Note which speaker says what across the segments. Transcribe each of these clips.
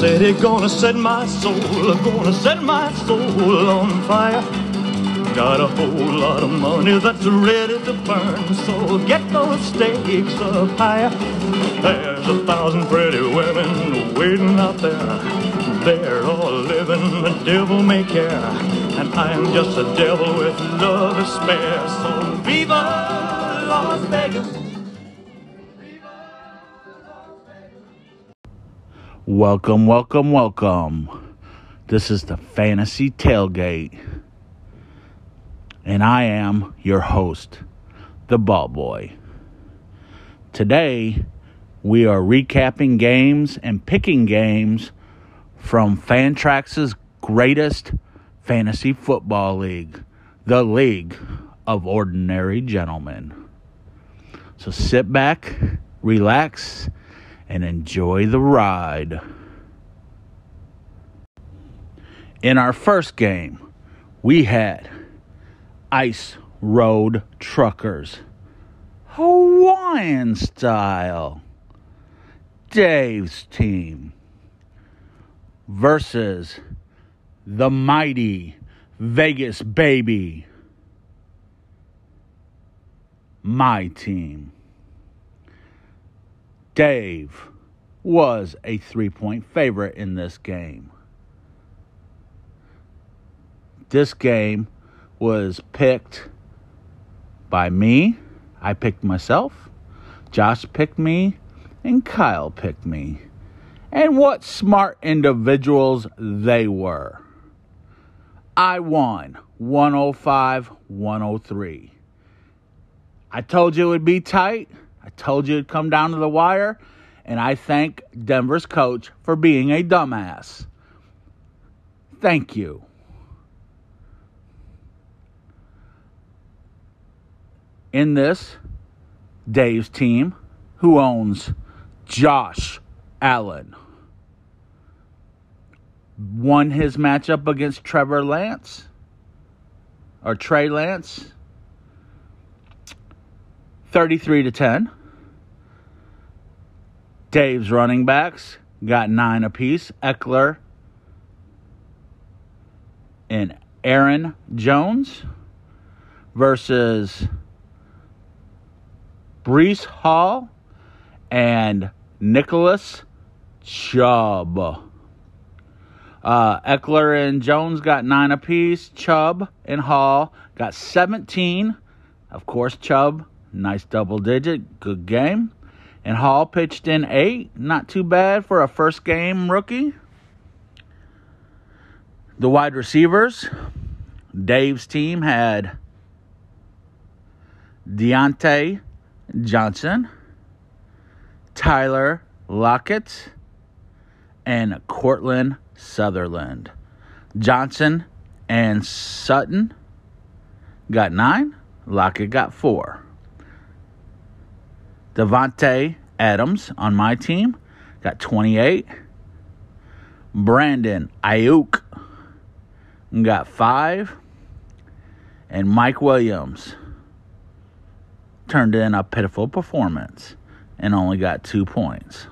Speaker 1: said he gonna set my soul, gonna set my soul on fire. Got a whole lot of money that's ready to burn, so get those stakes up higher. There's a thousand pretty women waiting out there. They're all living the devil may care, and I'm just a devil with love to spare. So viva Las Vegas.
Speaker 2: Welcome, welcome, welcome. This is the Fantasy Tailgate. And I am your host, the Ball Boy. Today, we are recapping games and picking games from Fantrax's greatest fantasy football league, the League of Ordinary Gentlemen. So sit back, relax, and enjoy the ride. In our first game, we had Ice Road Truckers, Hawaiian style, Dave's team versus the mighty Vegas Baby, my team. Dave was a three point favorite in this game. This game was picked by me. I picked myself. Josh picked me. And Kyle picked me. And what smart individuals they were. I won 105 103. I told you it would be tight. I told you it'd come down to the wire, and I thank Denver's coach for being a dumbass. Thank you. In this, Dave's team, who owns Josh Allen, won his matchup against Trevor Lance or Trey Lance 33 to 10. Dave's running backs got nine apiece. Ekeler and Aaron Jones versus Breece Hall and Nicholas Chubb. Uh, Ekeler and Jones got nine apiece. Chubb and Hall got 17. Of course, Chubb Nice double digit. Good game. And Hall pitched in eight. Not too bad for a first game rookie. The wide receivers. Dave's team had Diontae Johnson, Tyler Lockett, and Courtland Sutherland. Johnson and Sutton got nine. Lockett got four. Davante Adams on my team got 28. Brandon Aiyuk got five. And Mike Williams turned in a pitiful performance and only got two points.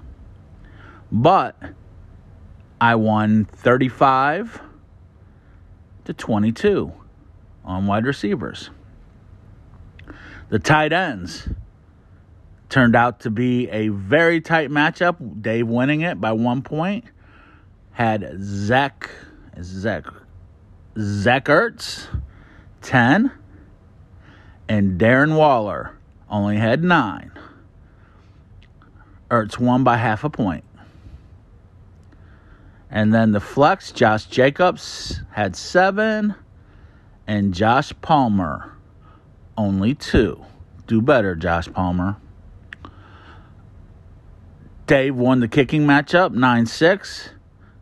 Speaker 2: But I won 35 to 22 on wide receivers. The tight ends Turned out to be a very tight matchup. Dave winning it by one point. Had Zach Zach Zach Ertz, 10. And Darren Waller only had 9. Ertz won by half a point. And then the flex, Josh Jacobs had 7. And Josh Palmer, only 2. Do better, Josh Palmer. Dave won the kicking matchup 9 6.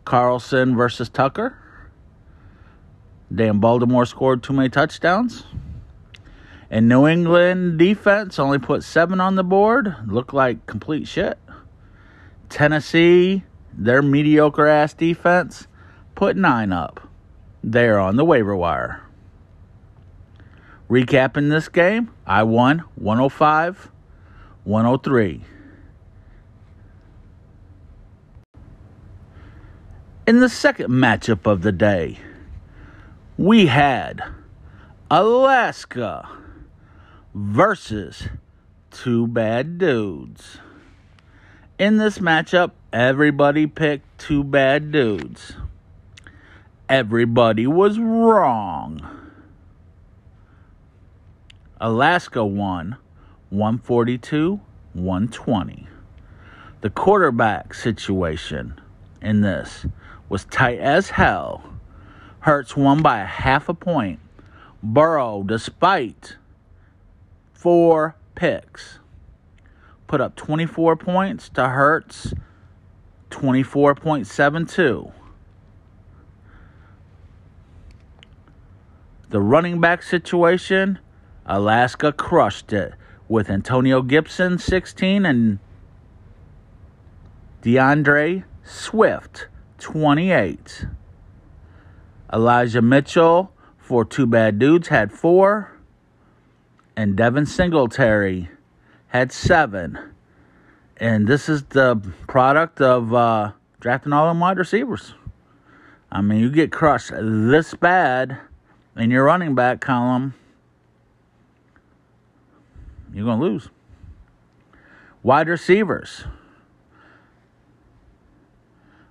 Speaker 2: Carlson versus Tucker. Dan Baltimore scored too many touchdowns. And New England defense only put seven on the board. Looked like complete shit. Tennessee, their mediocre ass defense, put nine up. They're on the waiver wire. Recapping this game, I won 105 103. In the second matchup of the day, we had Alaska versus Two Bad Dudes. In this matchup, everybody picked Two Bad Dudes. Everybody was wrong. Alaska won 142 120. The quarterback situation in this was tight as hell. Hurts won by a half a point. Burrow, despite four picks, put up 24 points to Hurts 24.72. The running back situation Alaska crushed it with Antonio Gibson 16 and D'Andre Swift 28. Elijah Mitchell for Two Bad Dudes had four. And Devin Singletary had seven. And this is the product of uh, drafting all them wide receivers. I mean, you get crushed this bad in your running back column you're going to lose. Wide receivers.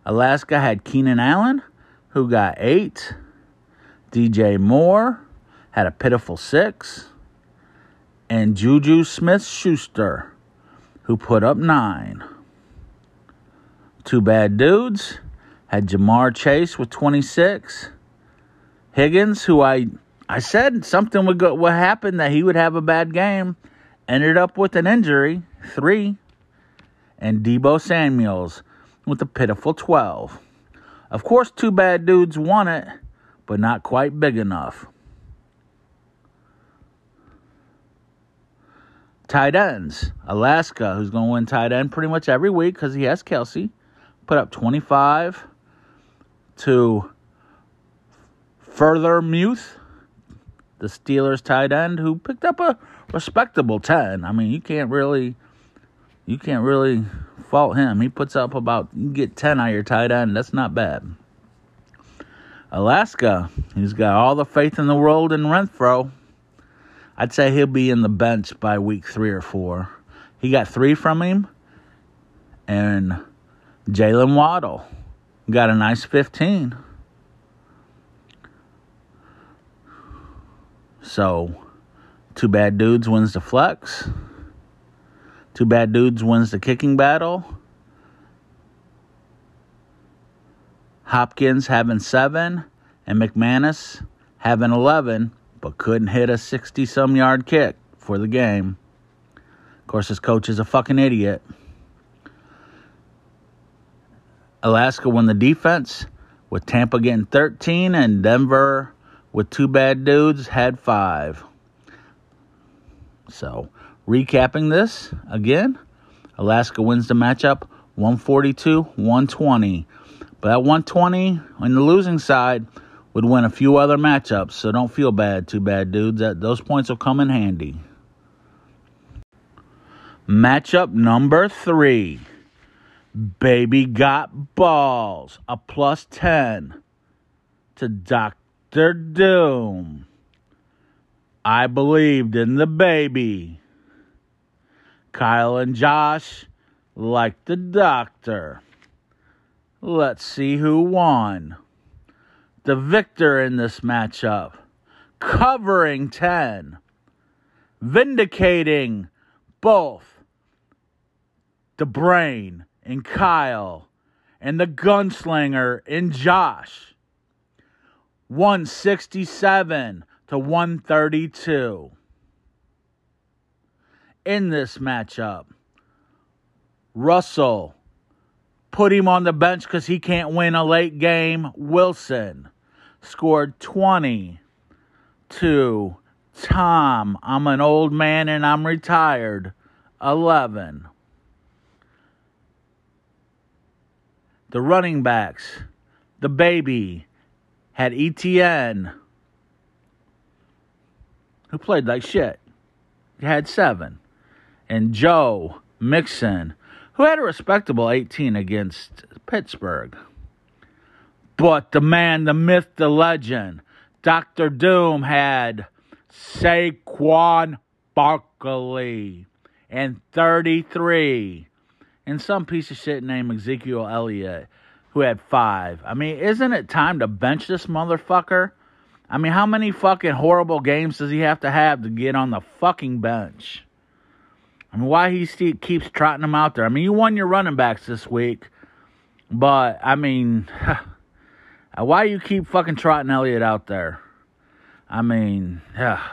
Speaker 2: Alaska had Keenan Allen, who got eight. DJ Moore had a pitiful six. And Juju Smith Schuster, who put up nine. Two bad dudes had Ja'Marr Chase with 26. Higgins, who I I said something would go would happen that he would have a bad game ended up with an injury, three, and Deebo Samuels with a pitiful 12. Of course, two bad dudes won it, but not quite big enough. Tight ends. Alaska, who's going to win tight end pretty much every week because he has Kelce, put up 25 to Freiermuth, the Steelers tight end, who picked up a respectable 10. I mean, you can't really you can't really fault him. He puts up about you get 10 out your tight end. That's not bad. Alaska, he's got all the faith in the world in Renfrow. I'd say he'll be in the bench by week three or four. He got three from him, and Jaylen Waddle got a nice 15. So Two Bad Dudes wins the flex. Two Bad Dudes wins the kicking battle. Hopkins having seven, and McManus having 11, but couldn't hit a 60 some yard kick for the game. Of course, his coach is a fucking idiot. Alaska won the defense with Tampa getting 13, and Denver with two bad dudes had five. So, recapping this again, Alaska wins the matchup 142 120. But that 120 on the losing side would win a few other matchups, so don't feel bad, too bad, dudes. That those points will come in handy. Matchup number three. Baby got balls. A plus 10 to Dr. Doom. I believed in the baby. Kyle and Josh like the doctor. Let's see who won. The victor in this matchup, covering 10, vindicating both the brain in Kyle and the gunslinger in Josh. 167 to 132 in this matchup. Russell put him on the bench because he can't win a late game. Wilson scored 20 to Tom. I'm an old man and I'm retired. 11. The running backs, the baby had ETN who played like shit. He had seven. And Joe Mixon, who had a respectable 18 against Pittsburgh. But the man, the myth, the legend, Dr. Doom had Saquon Barkley and 33. And some piece of shit named Ezekiel Elliott who had five. I mean, isn't it time to bench this motherfucker? I mean, how many fucking horrible games does he have to have to get on the fucking bench? I mean, why he still keeps trotting them out there? I mean, you won your running backs this week, but I mean, why you keep fucking trotting Elliott out there? I mean, yeah.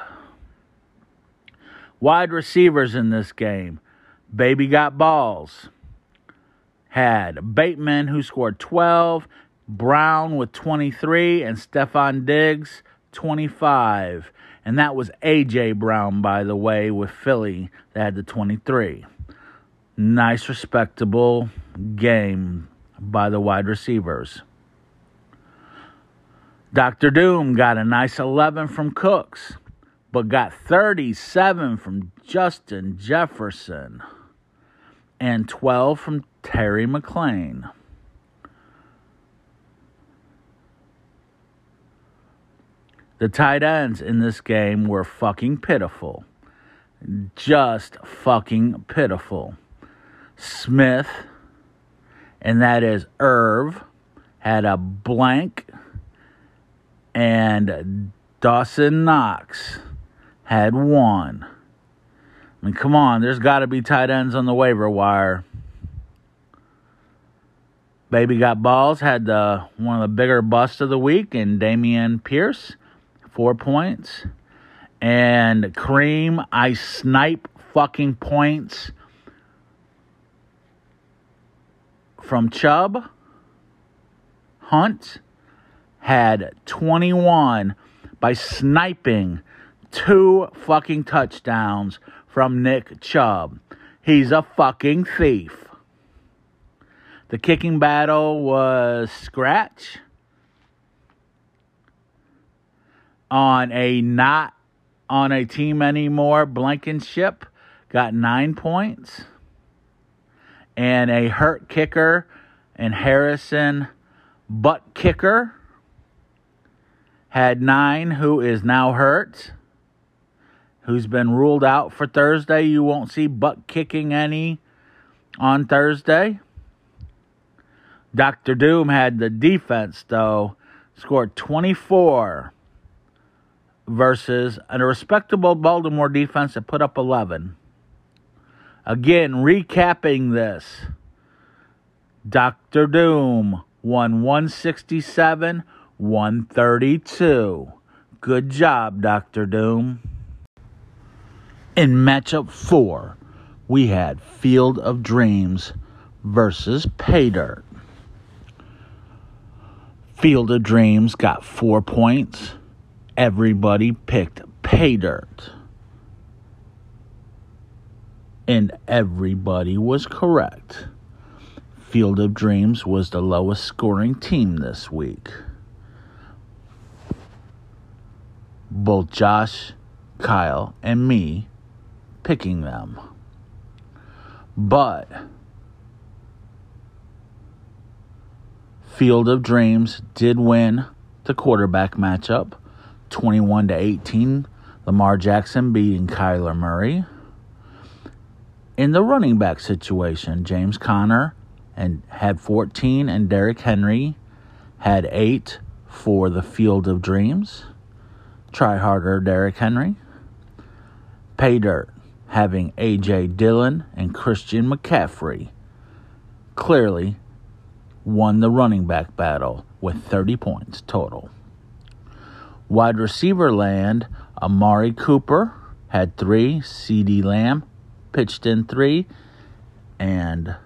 Speaker 2: Wide receivers in this game. Baby got balls. Had Bateman, who scored 12, Brown with 23, and Stefon Diggs, 25. And that was A.J. Brown, by the way, with Philly that had the 23. Nice, respectable game by the wide receivers. Dr. Doom got a nice 11 from Cooks, but got 37 from Justin Jefferson and 12 from Terry McLaurin. The tight ends in this game were fucking pitiful. Just fucking pitiful. Smith, and that is Irv, had a blank and Dawson Knox had one. I mean, come on, there's got to be tight ends on the waiver wire. Baby got balls, had the one of the bigger busts of the week, and Dameon Pierce, four points. And Kareem, I snipe fucking points from Chubb. Hunt, had 21 by sniping two fucking touchdowns from Nick Chubb. He's a fucking thief. The kicking battle was scratch on a not on a team anymore. Blankenship got nine points. And a hurt kicker and Harrison butt kicker had nine, who is now hurt, who's been ruled out for Thursday. You won't see butt kicking any on Thursday. Dr. Doom had the defense, though, scored 24 versus a respectable Baltimore defense that put up 11. Again, recapping this Dr. Doom won 167 132. Good job, Dr. Doom. In matchup four, we had Field of Dreams versus Pay Dirt. Field of Dreams got four points. Everybody picked Pay Dirt. And everybody was correct. Field of Dreams was the lowest scoring team this week. both Josh, Kyle, and me picking them. But Field of Dreams did win the quarterback matchup 21 to 18. Lamar Jackson beating Kyler Murray. In the running back situation, James Conner and had 14 and Derrick Henry had 8 for the Field of Dreams. Try harder, Derrick Henry. Pay dirt, having A.J. Dillon and Christian McCaffrey clearly won the running back battle with 30 points total. Wide receiver land, Amari Cooper had three, CeeDee Lamb pitched in three, and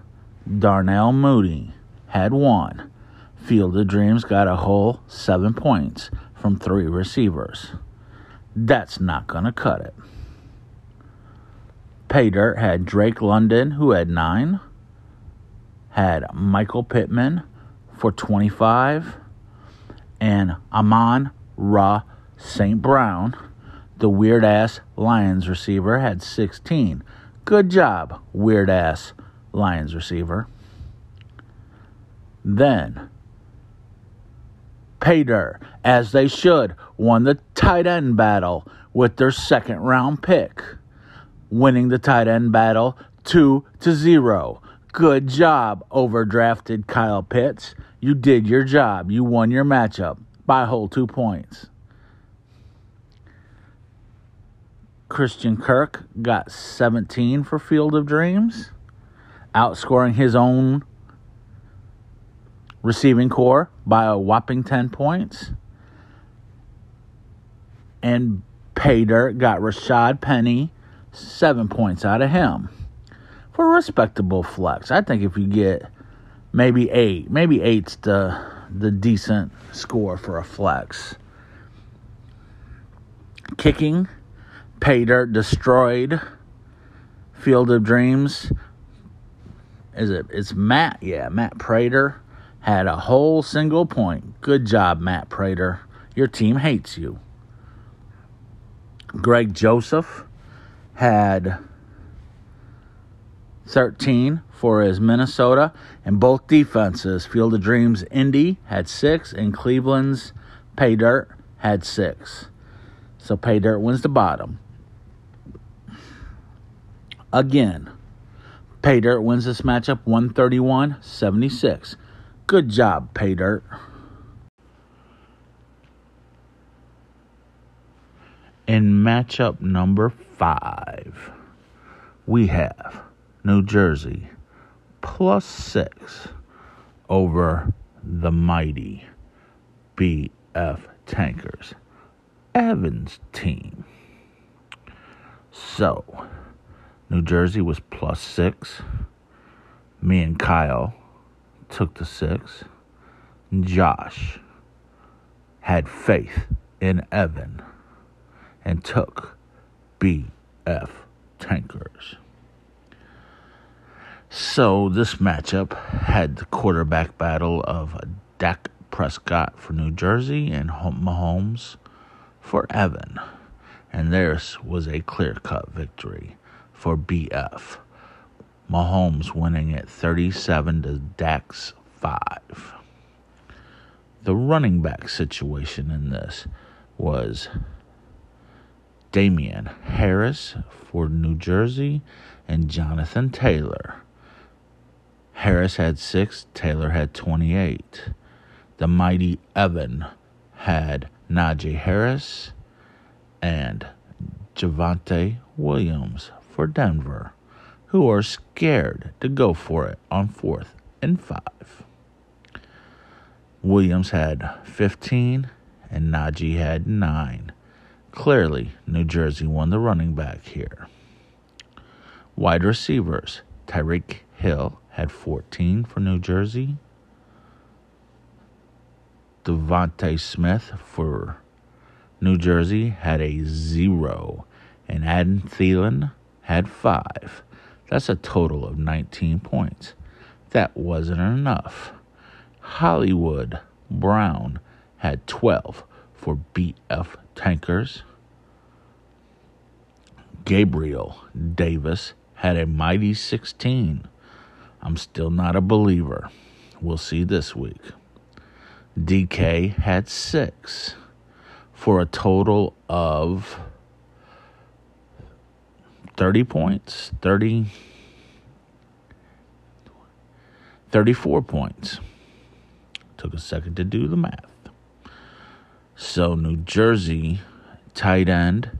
Speaker 2: Darnell Mooney had one. Field of Dreams got a whole seven points from three receivers. That's not going to cut it. Pay Dirt had Drake London, who had nine, had Michael Pittman for 25, and Amon Ra St. Brown, the weird ass Lions receiver, had 16. Good job, weird ass Lions receiver. Then Paydirt, as they should, won the tight end battle with their second round pick, winning the tight end battle 2 to 0. Good job, overdrafted Kyle Pitts. You did your job. You won your matchup by a whole two points. Christian Kirk got 17 for Field of Dreams, outscoring his own receiving corps by a whopping 10 points. And Paydirt got Rashaad Penny seven points out of him for a respectable flex. I think if you get maybe eight, maybe eight's the the decent score for a flex. Kicking, Paydirt destroyed. Field of Dreams. Is it? It's Matt. Yeah, Matt Prater had a whole single point. Good job, Matt Prater. Your team hates you. Greg Joseph had 13 for his Minnesota, and both defenses, Field of Dreams Indy had six, and Cleveland's Pay Dirt had six. So Pay Dirt wins the bottom. Again, Pay Dirt wins this matchup 131 76. Good job, Pay Dirt. In matchup number five, we have New Jersey plus six over the mighty BF Tankers Evans team. So, New Jersey was plus six. Me and Kyle took the six. Josh had faith in Evan and took BF Tankers. So this matchup had the quarterback battle of Dak Prescott for New Jersey and Mahomes for Evan. And theirs was a clear cut victory for BF. Mahomes winning at 37 to Dak's 5. The running back situation in this was Damien Harris for New Jersey and Jonathan Taylor. Harris had six, Taylor had 28. The mighty Evan had Najee Harris and Javonte Williams for Denver who are scared to go for it on fourth and five. Williams had 15 and Najee had 9. Clearly, New Jersey won the running back here. Wide receivers Tyreek Hill had 14 for New Jersey. DeVonta Smith for New Jersey had a zero, and Adam Thielen had five. That's a total of 19 points. That wasn't enough. Hollywood Brown had 12 for BF Tankers. Gabriel Davis had a mighty 16. I'm still not a believer. We'll see this week. DK had 6 for a total of 30 points, 30, 34 points. Took a second to do the math. So, New Jersey tight end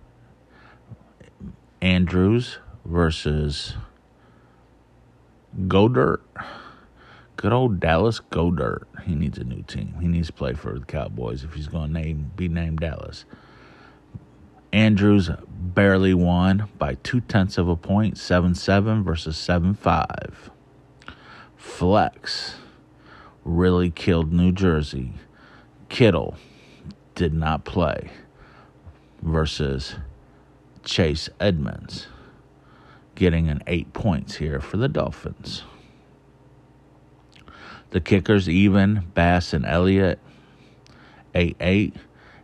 Speaker 2: Andrews versus Goedert. Good old Dallas Goedert. He needs a new team. He needs to play for the Cowboys if he's going to name be named Dallas. Andrews barely won by two tenths of a point, 7 7 versus 7 5. Flex really killed New Jersey. Kittle did not play versus Chase Edmonds, getting an eight points here for the Dolphins. The kickers even, Bass and Elliott, 8 8.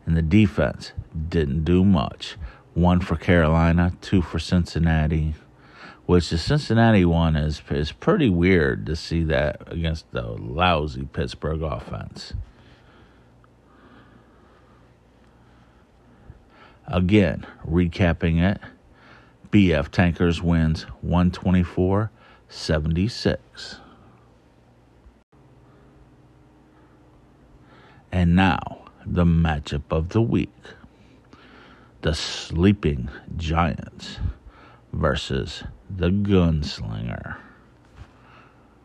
Speaker 2: And the defense didn't do much. One for Carolina, two for Cincinnati, which the Cincinnati one is, is pretty weird to see that against the lousy Pittsburgh offense. Again, recapping it BF Tankers wins 124 76. And now, the matchup of the week the Sleeping Giants versus the Gunslinger.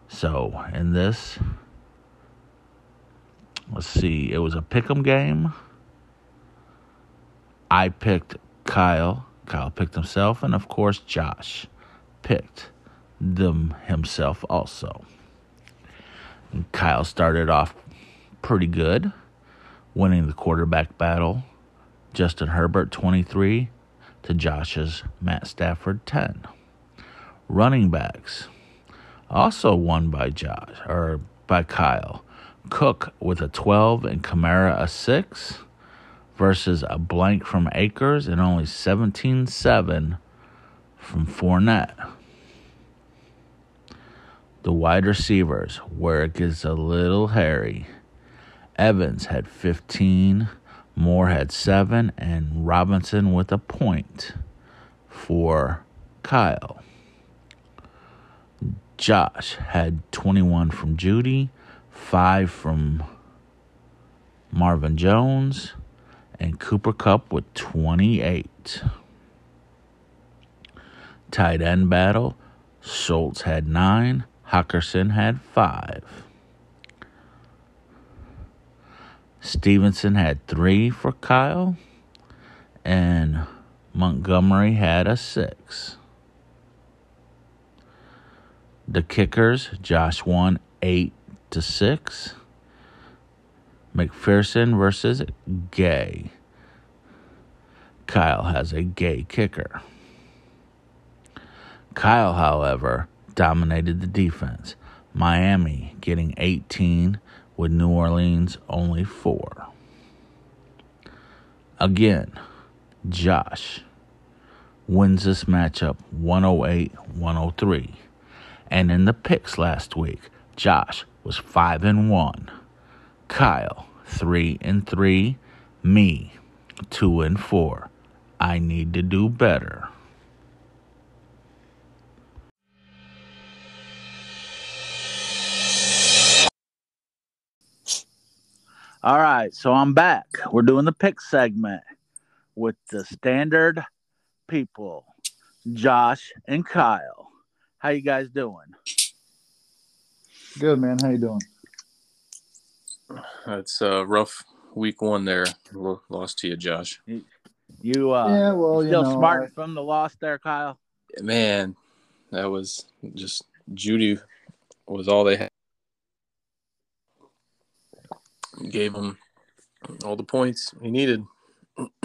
Speaker 2: So, in this, let's see, it was a pick 'em game. I picked Kyle. Kyle picked himself, and of course, Josh picked them himself also. And Kyle started off pretty good, winning the quarterback battle. Justin Herbert 23 to Josh's Matt Stafford 10. Running backs also won by Josh or by Kyle. Cook with a 12 and Kamara a 6 versus a blank from Akers and only 17 7 from Fournette. The wide receivers, where it gets a little hairy. Evans had 15, Moore had 7, and Robinson with a point for Kyle. Josh had 21 from Jeudy, 5 from Marvin Jones, and Cooper Kupp with 28. Tight end battle Schultz had 9, Hockenson had 5. Stevenson had 3 for Kyle, and Montgomery had a 6. The kickers, Josh won 8 to 6. McPherson versus Gay. Kyle has a gay kicker. Kyle, however, dominated the defense. Miami getting 18 with New Orleans only 4. Again, Josh wins this matchup 108 103. And in the picks last week, Josh was 5 and 1. Kyle 3 and 3. Me 2 and 4. I need to do better. All right, so I'm back. We're doing the pick segment with the standard people, Josh and Kyle. How you guys doing?
Speaker 3: Good man. How you doing?
Speaker 4: It's a rough week one there. Lost to you, Josh.
Speaker 2: You uh
Speaker 3: Yeah, well, you
Speaker 2: still
Speaker 3: know,
Speaker 2: smart
Speaker 3: I-
Speaker 2: from the loss there, Kyle?
Speaker 4: Man, that was just Jeudy was all they had. Gave him all the points he needed.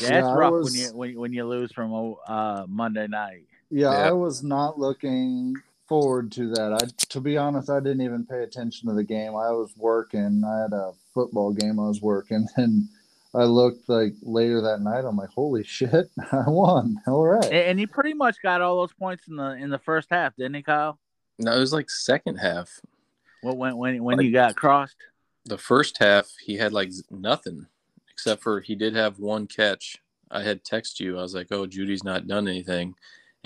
Speaker 2: Yeah,
Speaker 3: Yeah,
Speaker 2: it's
Speaker 3: I
Speaker 2: rough
Speaker 3: was-
Speaker 2: when you when, you- when you lose from uh Monday night.
Speaker 3: Yeah,
Speaker 4: Yeah.
Speaker 3: I was not looking forward to that. I, to be honest, I didn't even pay attention to the game. I was working. I had a football game I was working, and I looked like later that night. I'm like, holy shit, I won! All right.
Speaker 2: And, and he pretty much got all those points in the in the first half, didn't he, Kyle?
Speaker 4: No, it was like second half.
Speaker 2: What when when when you got crossed?
Speaker 4: The first half he had like nothing except for he did have one catch. I had text you. I was like, "Oh, Jeudy's not done anything,"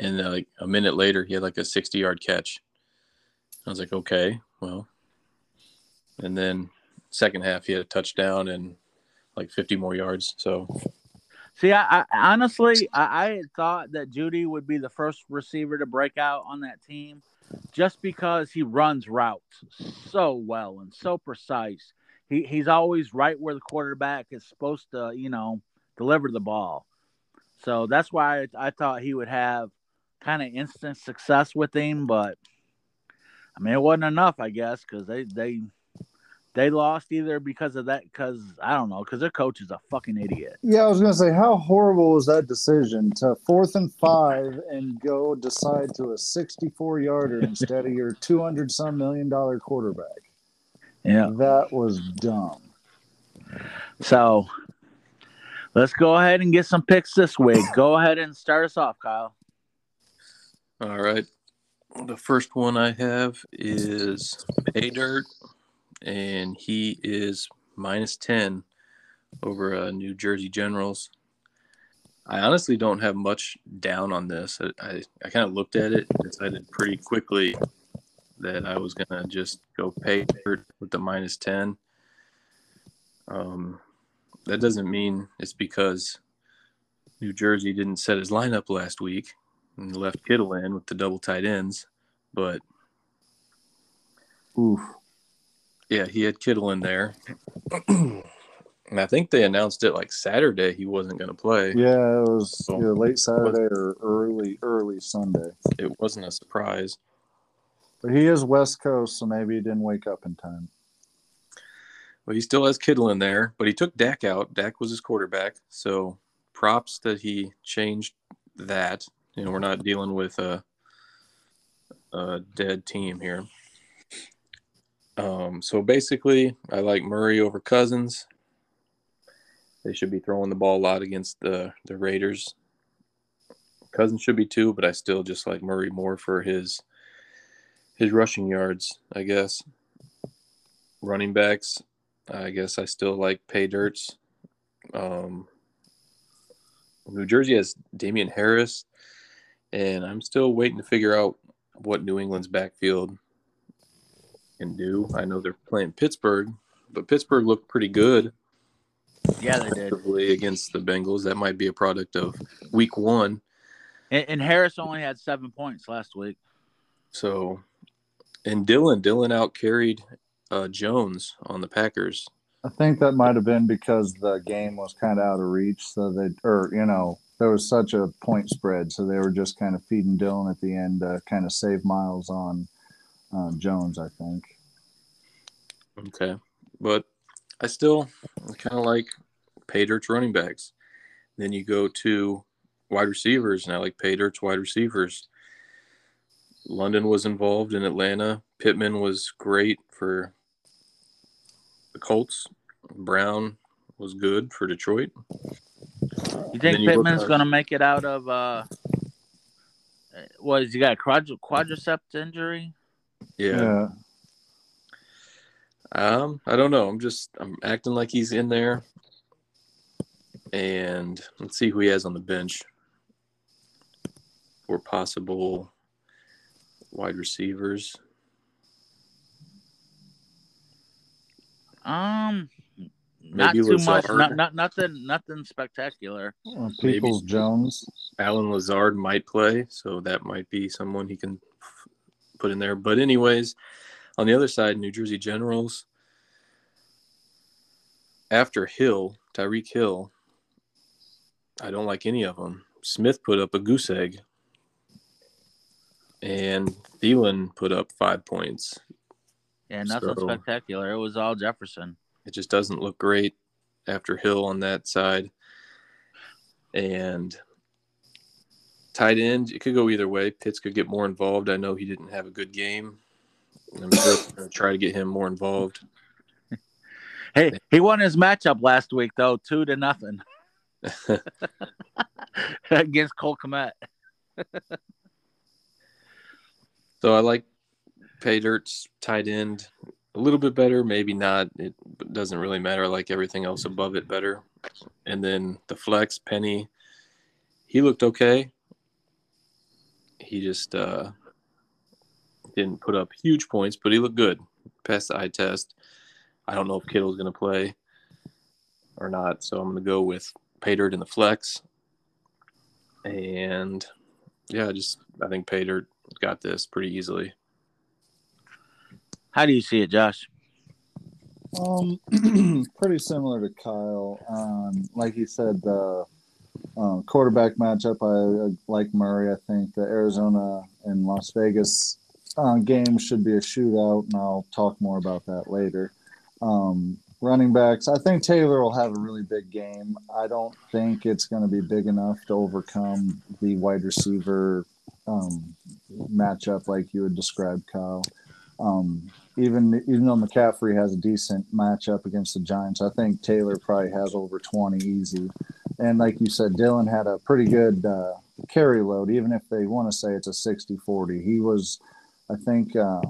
Speaker 4: and uh, like a minute later, he had like a sixty-yard catch. I was like, "Okay, well." And then second half, he had a touchdown and like fifty more yards. So
Speaker 2: See, I, I honestly I, I thought that Jeudy would be the first receiver to break out on that team, just because he runs routes so well and so precise. He he's always right where the quarterback is supposed to, you know, deliver the ball. So that's why I, I thought he would have kind of instant success with him, but I mean it wasn't enough, I guess, because they they they lost either because of that, because I don't know, because their coach is a fucking idiot.
Speaker 3: Yeah, I was gonna say, how horrible was that decision to fourth and five and go decide to a 64 yarder instead of your 200 some million dollar quarterback?
Speaker 2: Yeah.
Speaker 3: That was dumb.
Speaker 2: So let's go ahead and get some picks this week. Go ahead and start us off, Kyle.
Speaker 4: All right. The first one I have is Pay Dirt, and he is minus 10 over uh, New Jersey Generals. I honestly don't have much down on this. I, I, I kind of looked at it and decided pretty quickly that I was gonna just go pay dirt with the minus ten. Um, that doesn't mean it's because New Jersey didn't set his lineup last week and left Kittle in with the double tight ends, but
Speaker 3: Oof.
Speaker 4: yeah, he had Kittle in there. and I think they announced it like Saturday he wasn't going to play.
Speaker 3: Yeah, it was either late Saturday or early early Sunday.
Speaker 4: It wasn't a surprise.
Speaker 3: But he is West Coast, so maybe he didn't wake up in time.
Speaker 4: Well, he still has Kittle in there, but he took Dak out. Dak was his quarterback, so props that he changed that. You know, we're not dealing with a, a dead team here. Um, so basically, I like Murray over Cousins. They should be throwing the ball a lot against the the Raiders. Cousins should be too, but I still just like Murray more for his his rushing yards, I guess. Running backs, I guess I still like pay dirts. Um, New Jersey has Damien Harris, and I'm still waiting to figure out what New England's backfield can do. I know they're playing Pittsburgh, but Pittsburgh looked pretty good
Speaker 2: Yeah, they did.
Speaker 4: defensively against the Bengals. That might be a product of week one.
Speaker 2: And, and Harris only had seven points last week.
Speaker 4: So, and Dillon, Dillon out carried uh, Jones on the Packers.
Speaker 3: I think that might have been because the game was kind of out of reach, so they or you know there was such a point spread, so they were just kind of feeding Dillon at the end to kind of save miles on uh, Jones. I think.
Speaker 4: Okay, but I still kind of like pay dirt's running backs. Then you go to wide receivers, and I like pay dirt's wide receivers. London was involved in Atlanta. Pittman was great for the Colts. Brown was good for Detroit.
Speaker 2: You think
Speaker 4: you
Speaker 2: Pittman's going to make it out of? uh What has he got? A quadri- quadriceps injury?
Speaker 4: Yeah. Um, I don't know. I'm just I'm acting like he's in there. And let's see who he has on the bench for possible wide receivers.
Speaker 2: Um, not
Speaker 4: Maybe
Speaker 2: too much. Not, not nothing. Nothing spectacular.
Speaker 3: Uh,
Speaker 4: Maybe-
Speaker 3: Peoples Jones.
Speaker 4: Allen Lazard might play, so that might be someone he can put in there. But anyways, on the other side, New Jersey Generals. After Hill, Tyreek Hill, I don't like any of them. Smith put up a goose egg, and Thielen put up five points.
Speaker 2: Yeah, nothing
Speaker 4: So-
Speaker 2: spectacular. It was all Jefferson.
Speaker 4: It just doesn't look great after Hill on that side. And tight end, it could go either way. Pitts could get more involved. I know he didn't have a good game. I'm sure going to try to get him more involved.
Speaker 2: Hey, he won his matchup last week though, two to nothing against Cole Kmet.
Speaker 4: So I like pay dirt's tight end a little bit better, maybe not. It doesn't really matter. Like everything else above it better. And then the flex penny, he looked okay. He just uh, didn't put up huge points, but he looked good. Passed the eye test. I don't know if Kittle's going to play or not, so I'm going to go with pay dirt in the flex. And yeah, just I think Paydirt got this pretty easily.
Speaker 2: How do you see it, Josh?
Speaker 3: Um, pretty similar to Kyle. Um, like you said, the um, quarterback matchup. I, like Murray. I think the Arizona and Las Vegas uh, game should be a shootout, and I'll talk more about that later. Um, running backs. I think Taylor will have a really big game. I don't think it's going to be big enough to overcome the wide receiver um, matchup like you would describe, Kyle. Um, even even though McCaffrey has a decent matchup against the Giants, I think Taylor probably has over 20 easy. And like you said, Dillon had a pretty good uh, carry load, even if they want to say it's a 60 40. He was, I think, uh,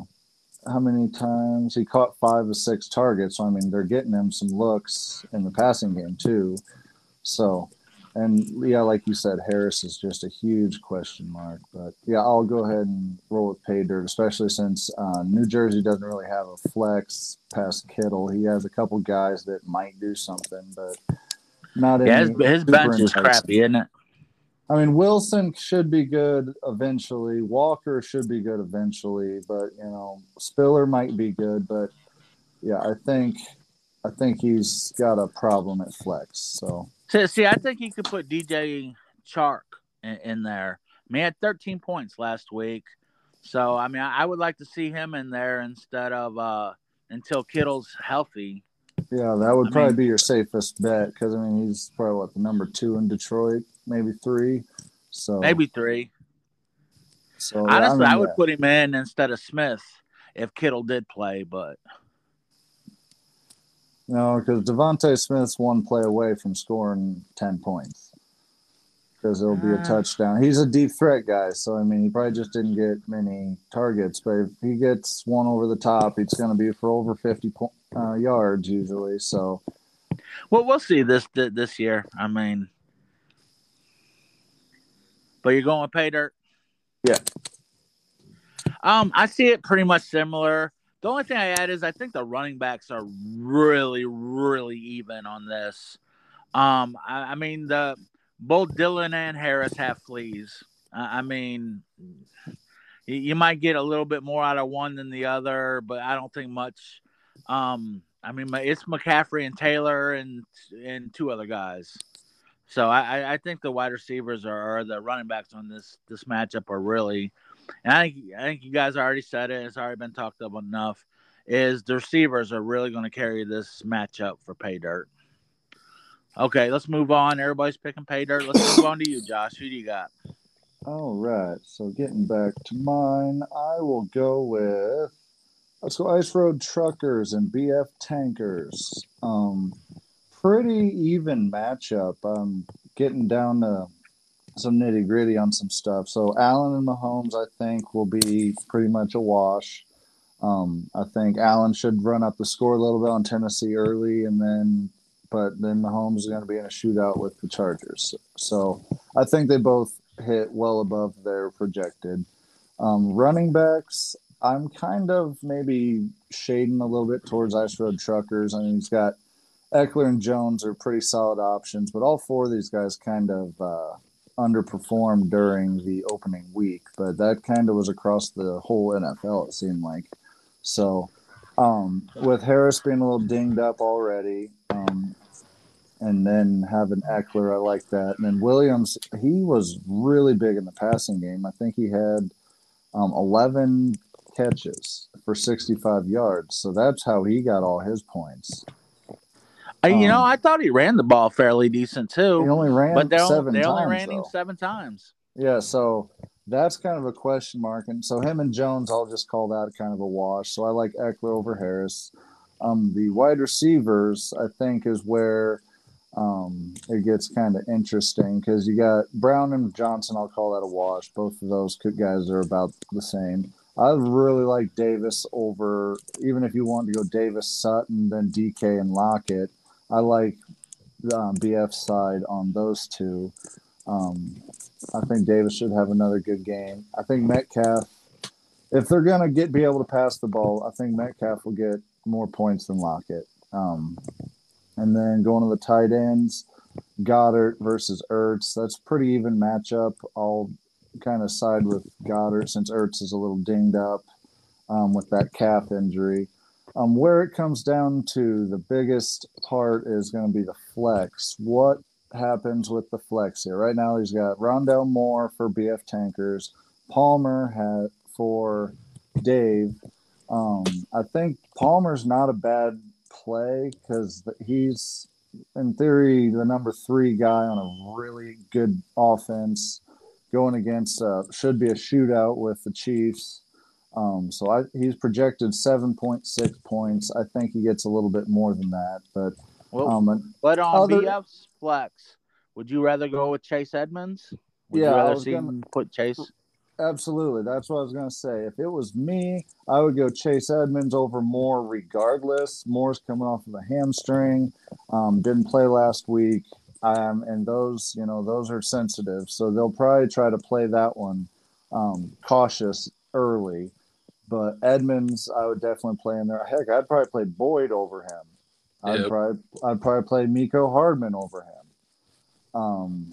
Speaker 3: how many times he caught five or six targets. So, I mean, they're getting him some looks in the passing game, too. So, And yeah, like you said, Harris is just a huge question mark. But yeah, I'll go ahead and roll with Paydirt, especially since uh, New Jersey doesn't really have a flex past Kittle. He has a couple guys that might do something, but not
Speaker 2: Yeah, his,
Speaker 3: any
Speaker 2: his
Speaker 3: super
Speaker 2: bench is crappy, isn't it?
Speaker 3: I mean, Wilson should be good eventually. Walker should be good eventually, but you know, Spiller might be good, but yeah, I think I think he's got a problem at flex. So
Speaker 2: See, see, I think you could put DJ Chark in, in there. I mean, he had 13 points last week. So, I mean, I, I would like to see him in there instead of uh, until Kittle's healthy.
Speaker 3: yeah, that would
Speaker 2: I
Speaker 3: probably
Speaker 2: mean-
Speaker 3: be your safest bet because I mean he's probably what the number two in Detroit, maybe three. So
Speaker 2: Maybe three.
Speaker 3: So
Speaker 2: Honestly,
Speaker 3: mean,
Speaker 2: I would
Speaker 3: yeah.
Speaker 2: put him in instead of Smith if Kittle did play, but
Speaker 3: No, because DeVonta Smith's one play away from scoring ten points. Because it'll be a
Speaker 2: Ah.
Speaker 3: touchdown. He's a deep threat guy, so I mean, he probably just didn't get many targets. But if he gets one over the top, it's going to be for over fifty po- uh, yards usually. So
Speaker 2: well, we'll see this this year. I mean, but you're going with Paydirt.
Speaker 3: Yeah.
Speaker 2: Um, I see it pretty much similar. The only thing I add is I think the running backs are really, really even on this. Um, I, I mean the both Dillon and Harris have fleas. I, I mean, you, you might get a little bit more out of one than the other, but I don't think much. Um, I mean, it's McCaffrey and Taylor and and two other guys. So I, I- I think the wide receivers are, or the running backs on this this matchup are really, and I think I think you guys already said it. It's already been talked about enough. Is the receivers are really going to carry this matchup for Paydirt? Okay, let's move on. Everybody's picking Paydirt. Let's move on to you, Josh. Who do you got?
Speaker 3: all right. So getting back to mine, I will go with let's go Ice Road Truckers and BF Tankers. Um, pretty even matchup. I'm getting down to some nitty gritty on some stuff. So Allen and Mahomes, I think, will be pretty much a wash. Um, I think Allen should run up the score a little bit on Tennessee early, and then, but then Mahomes is going to be in a shootout with the Chargers. So I think they both hit well above their projected. Um, running backs, I'm kind of maybe shading a little bit towards Ice Road Truckers. I mean, he's got Ekeler and Jones are pretty solid options, but all four of these guys kind of uh, underperformed during the opening week. But that kind of was across the whole NFL, it seemed like. So, um, with Harris being a little dinged up already, um, and then having Ekeler, I like that. And then Williams, he was really big in the passing game. I think he had um, 11 catches for 65 yards. So that's how he got all his points.
Speaker 2: Uh, you know,
Speaker 3: Um,
Speaker 2: I thought he ran the ball fairly decent too.
Speaker 3: He only ran
Speaker 2: but they
Speaker 3: seven
Speaker 2: they
Speaker 3: times.
Speaker 2: only ran him seven times.
Speaker 3: Yeah, so that's kind of a question mark. And so him and Jones, I'll just call that kind of a wash. So I like Ekeler over Harris. Um, the wide receivers, I think, is where um, it gets kind of interesting because you got Brown and Johnson. I'll call that a wash. Both of those guys are about the same. I really like Davis over, even if you want to go Davis, Sutton, then DK and Lockett. I like um, BF side on those two. Um, I think Davis should have another good game. I think Metcalf, if they're gonna get be able to pass the ball, I think Metcalf will get more points than Lockett. Um, and then going to the tight ends, Goedert versus Ertz. That's pretty even matchup. I'll kind of side with Goedert since Ertz is a little dinged up um, with that calf injury. Um, where it comes down to the biggest part is going to be the flex. What happens with the flex here? Right now, he's got Rondale Moore for BF Tankers, Palmer had for Dave. Um, I think Palmer's not a bad play because he's, in theory, the number three guy on a really good offense going against uh, should be a shootout with the Chiefs. Um, so I, he's projected 7.6 points. I think he gets a little bit more than that. But
Speaker 2: Well,
Speaker 3: um,
Speaker 2: but on
Speaker 3: other-
Speaker 2: BF's flex, would you rather go with Chase Edmonds? Would
Speaker 3: Yeah,
Speaker 2: you
Speaker 3: I
Speaker 2: rather
Speaker 3: was
Speaker 2: see
Speaker 3: gonna-
Speaker 2: him put Chase?
Speaker 3: Absolutely. That's what I was going to say. If it was me, I would go Chase Edmonds over Moore regardless. Moore's coming off of a hamstring, um, didn't play last week. Um, and those, you know, those are sensitive. So they'll probably try to play that one um, cautious early. But Edmonds, I would definitely play in there. Heck, I'd probably play Boyd over him. I'd
Speaker 4: Yep.
Speaker 3: probably I'd probably play Mecole Hardman over him. Um,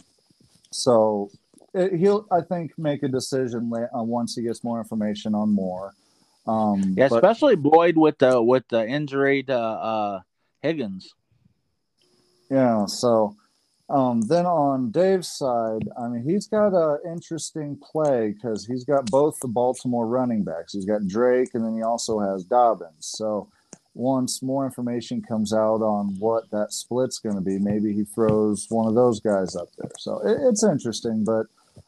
Speaker 3: so it, he'll I think make a decision uh, once he gets more information on more. Um,
Speaker 2: Yeah,
Speaker 3: but-
Speaker 2: especially Boyd with the with the injury to uh, Higgins.
Speaker 3: Yeah. So um, then on Dave's side, I mean, he's got an interesting play because he's got both the Baltimore running backs. He's got Drake, and then he also has Dobbins. So once more information comes out on what that split's going to be, maybe he throws one of those guys up there. So it, it's interesting, but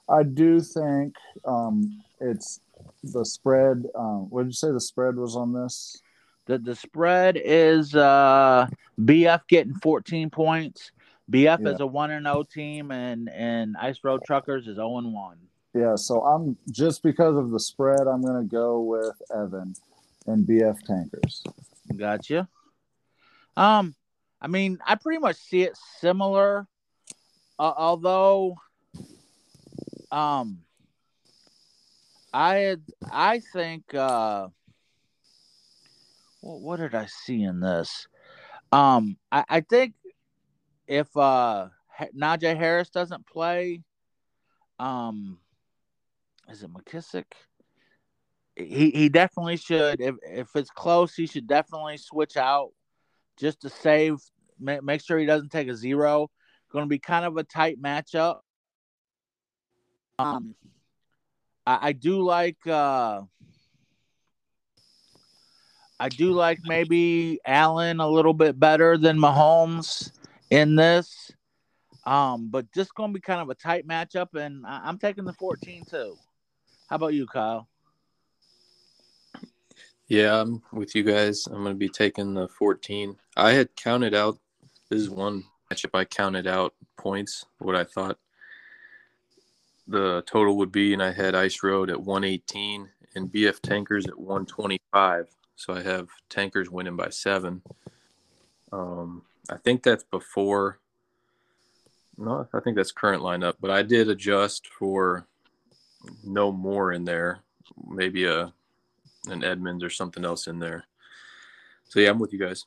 Speaker 3: I do think um, it's the spread. Um, what did you say the spread was on this?
Speaker 2: The the spread is uh, BF getting 14 points. BF
Speaker 3: Yeah.
Speaker 2: is a one and zero team, and and Ice Road Truckers is zero and one.
Speaker 3: Yeah, so I'm just because of the spread, I'm going to go with Evan and BF Tankers.
Speaker 2: Gotcha. Um, I mean, I pretty much see it similar, uh, although, um, I had, I think, uh, what, what did I see in this? Um, I, I think if uh Najee Harris doesn't play, um, is it McKissic? he he definitely should. If if it's close, he should definitely switch out just to save. Make, make sure he doesn't take a zero. Going to be kind of a tight matchup. Um, I, I do like. uh I do like maybe Allen a little bit better than Mahomes in this. Um, but just going to be kind of a tight matchup, and I, I'm taking the 14 too. How about you, Kyle?
Speaker 4: Yeah, I'm with you guys. I'm going to be taking the 14. I had counted out. This is one matchup I counted out points, what I thought the total would be, and I had Ice Road at 118 and BF Tankers at 125. So I have Tankers winning by seven. Um, I think that's before. No, I think that's current lineup, but I did adjust for no more in there. Maybe a an Edmonds or something else in there. So yeah, I'm with you guys.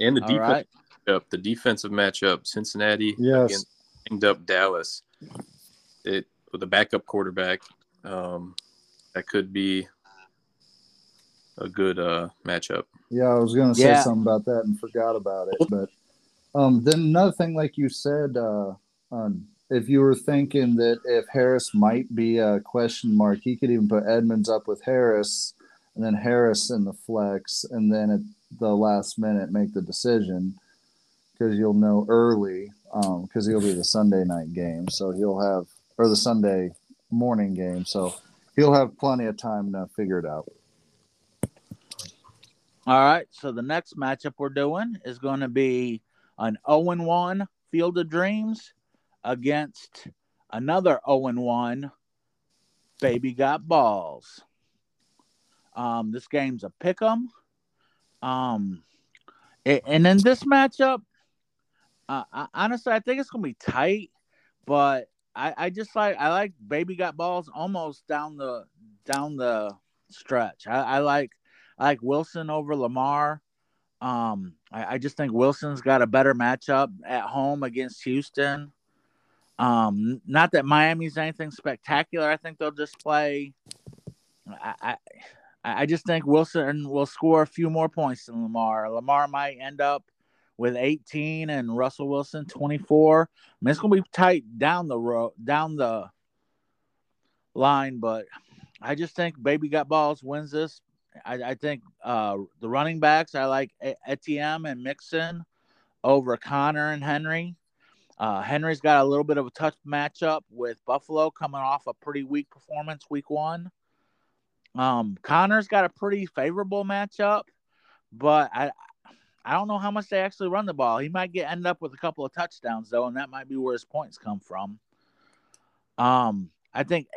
Speaker 4: And the
Speaker 2: All
Speaker 4: defense
Speaker 2: right.
Speaker 4: matchup, the defensive matchup, Cincinnati
Speaker 3: Yes.
Speaker 4: against up Dallas. It with a backup quarterback, um, that could be a good uh, matchup.
Speaker 3: Yeah, I was going to say
Speaker 2: Yeah.
Speaker 3: something about that and forgot about it. But um, then another thing, like you said, uh, um, if you were thinking that if Harris might be a question mark, he could even put Edmonds up with Harris and then Harris in the flex, and then at the last minute make the decision because you'll know early because he'll be the Sunday night game, so he'll have or the Sunday morning game, so he'll have plenty of time to figure it out.
Speaker 2: All right. So the next matchup we're doing is going to be an 0 1 Field of Dreams against another 0 1 Baby Got Balls. Um, this game's a pick 'em. Um, and in this matchup, uh, I, honestly, I think it's gonna be tight, but I, I just like I like Baby Got Balls almost down the down the stretch. I, I like I like Wilson over Lamar. Um, I, I just think Wilson's got a better matchup at home against Houston. Um, not that Miami's anything spectacular. I think they'll just play. I, I, I just think Wilson will score a few more points than Lamar. Lamar might end up with 18 and Russell Wilson 24. I mean, it's gonna be tight down the road, down the line, but I just think Baby Got Balls wins this. I, I think uh, the running backs, I like Etienne and Mixon over Conner and Henry. Uh, Henry's got a little bit of a tough matchup with Buffalo coming off a pretty weak performance week one. Um, Conner's got a pretty favorable matchup, but I I don't know how much they actually run the ball. He might get end up with a couple of touchdowns though, and that might be where his points come from. Um, I think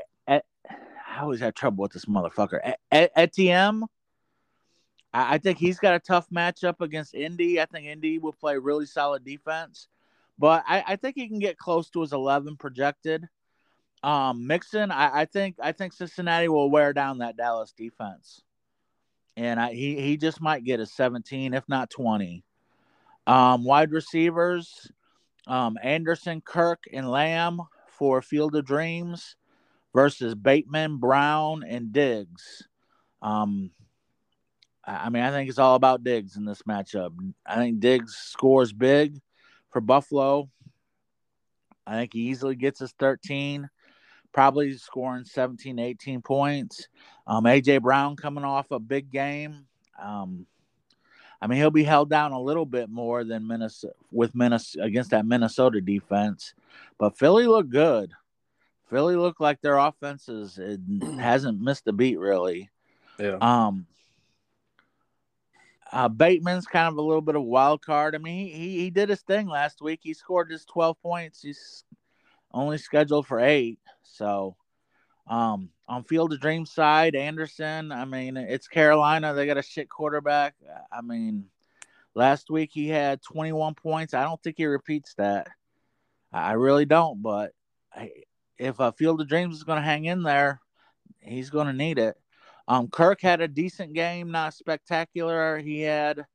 Speaker 2: I always have trouble with this motherfucker. E- E- I, I think he's got a tough matchup against Indy. I think Indy will play really solid defense, but I, I think he can get close to his 11 projected. Um, Mixon, I, I think I think Cincinnati will wear down that Dallas defense, and I, he he just might get a 17, if not 20. Um, wide receivers, um, Anderson, Kirk, and Lamb for Field of Dreams versus Bateman, Brown, and Diggs. Um, I mean, I think it's all about Diggs in this matchup. I think Diggs scores big for Buffalo. I think he easily gets his 13, probably scoring 17, 18 points. Um, AJ Brown coming off a big game. Um, I mean, he'll be held down a little bit more than Minnesota with Minnesota against that Minnesota defense, but Philly looked good. Philly looked like their offense is it hasn't missed a beat really.
Speaker 4: Yeah.
Speaker 2: Um, uh, Bateman's kind of a little bit of a wild card. I mean, he, he he did his thing last week. He scored his 12 points. He's only scheduled for eight. So, um, on Field of Dreams side, Anderson. I mean, it's Carolina. They got a shit quarterback. I mean, last week he had 21 points. I don't think he repeats that. I really don't. But if a Field of Dreams is going to hang in there, he's going to need it. Um, Kirk had a decent game, not spectacular. He had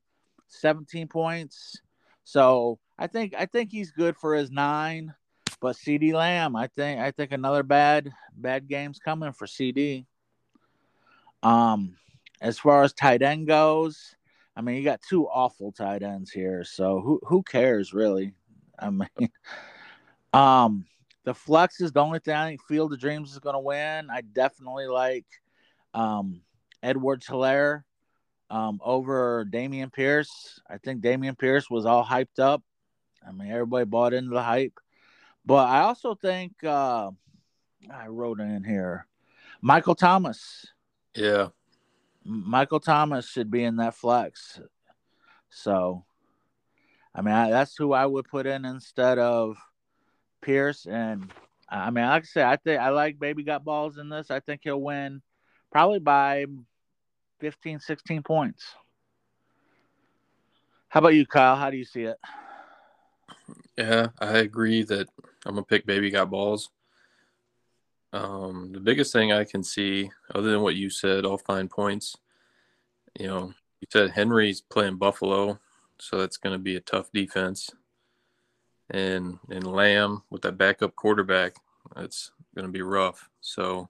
Speaker 2: 17 points. So I think I think he's good for his nine. But CeeDee Lamb, I think I think another bad bad game's coming for CeeDee. Um, as far as tight end goes, I mean you got two awful tight ends here, so who who cares really? I mean, um, the flex is the only thing I think Field of Dreams is going to win. I definitely like um, Edwards Helaire um, over Dameon Pierce. I think Dameon Pierce was all hyped up. I mean, everybody bought into the hype. But I also think uh, I wrote in here Michael Thomas.
Speaker 4: Yeah.
Speaker 2: Michael Thomas should be in that flex. So, I mean, I, that's who I would put in instead of Pierce. And I mean, like I said, I think I like Baby Got Balls in this. I think he'll win probably by 15, 16 points. How about you, Kyle? How do you see it?
Speaker 4: Yeah, I agree that I'm gonna pick Baby Got Balls. Um, the biggest thing I can see, other than what you said, all fine points. You know, you said Henry's playing Buffalo, so that's to be a tough defense. And and Lamb with that backup quarterback, that's going to be rough. So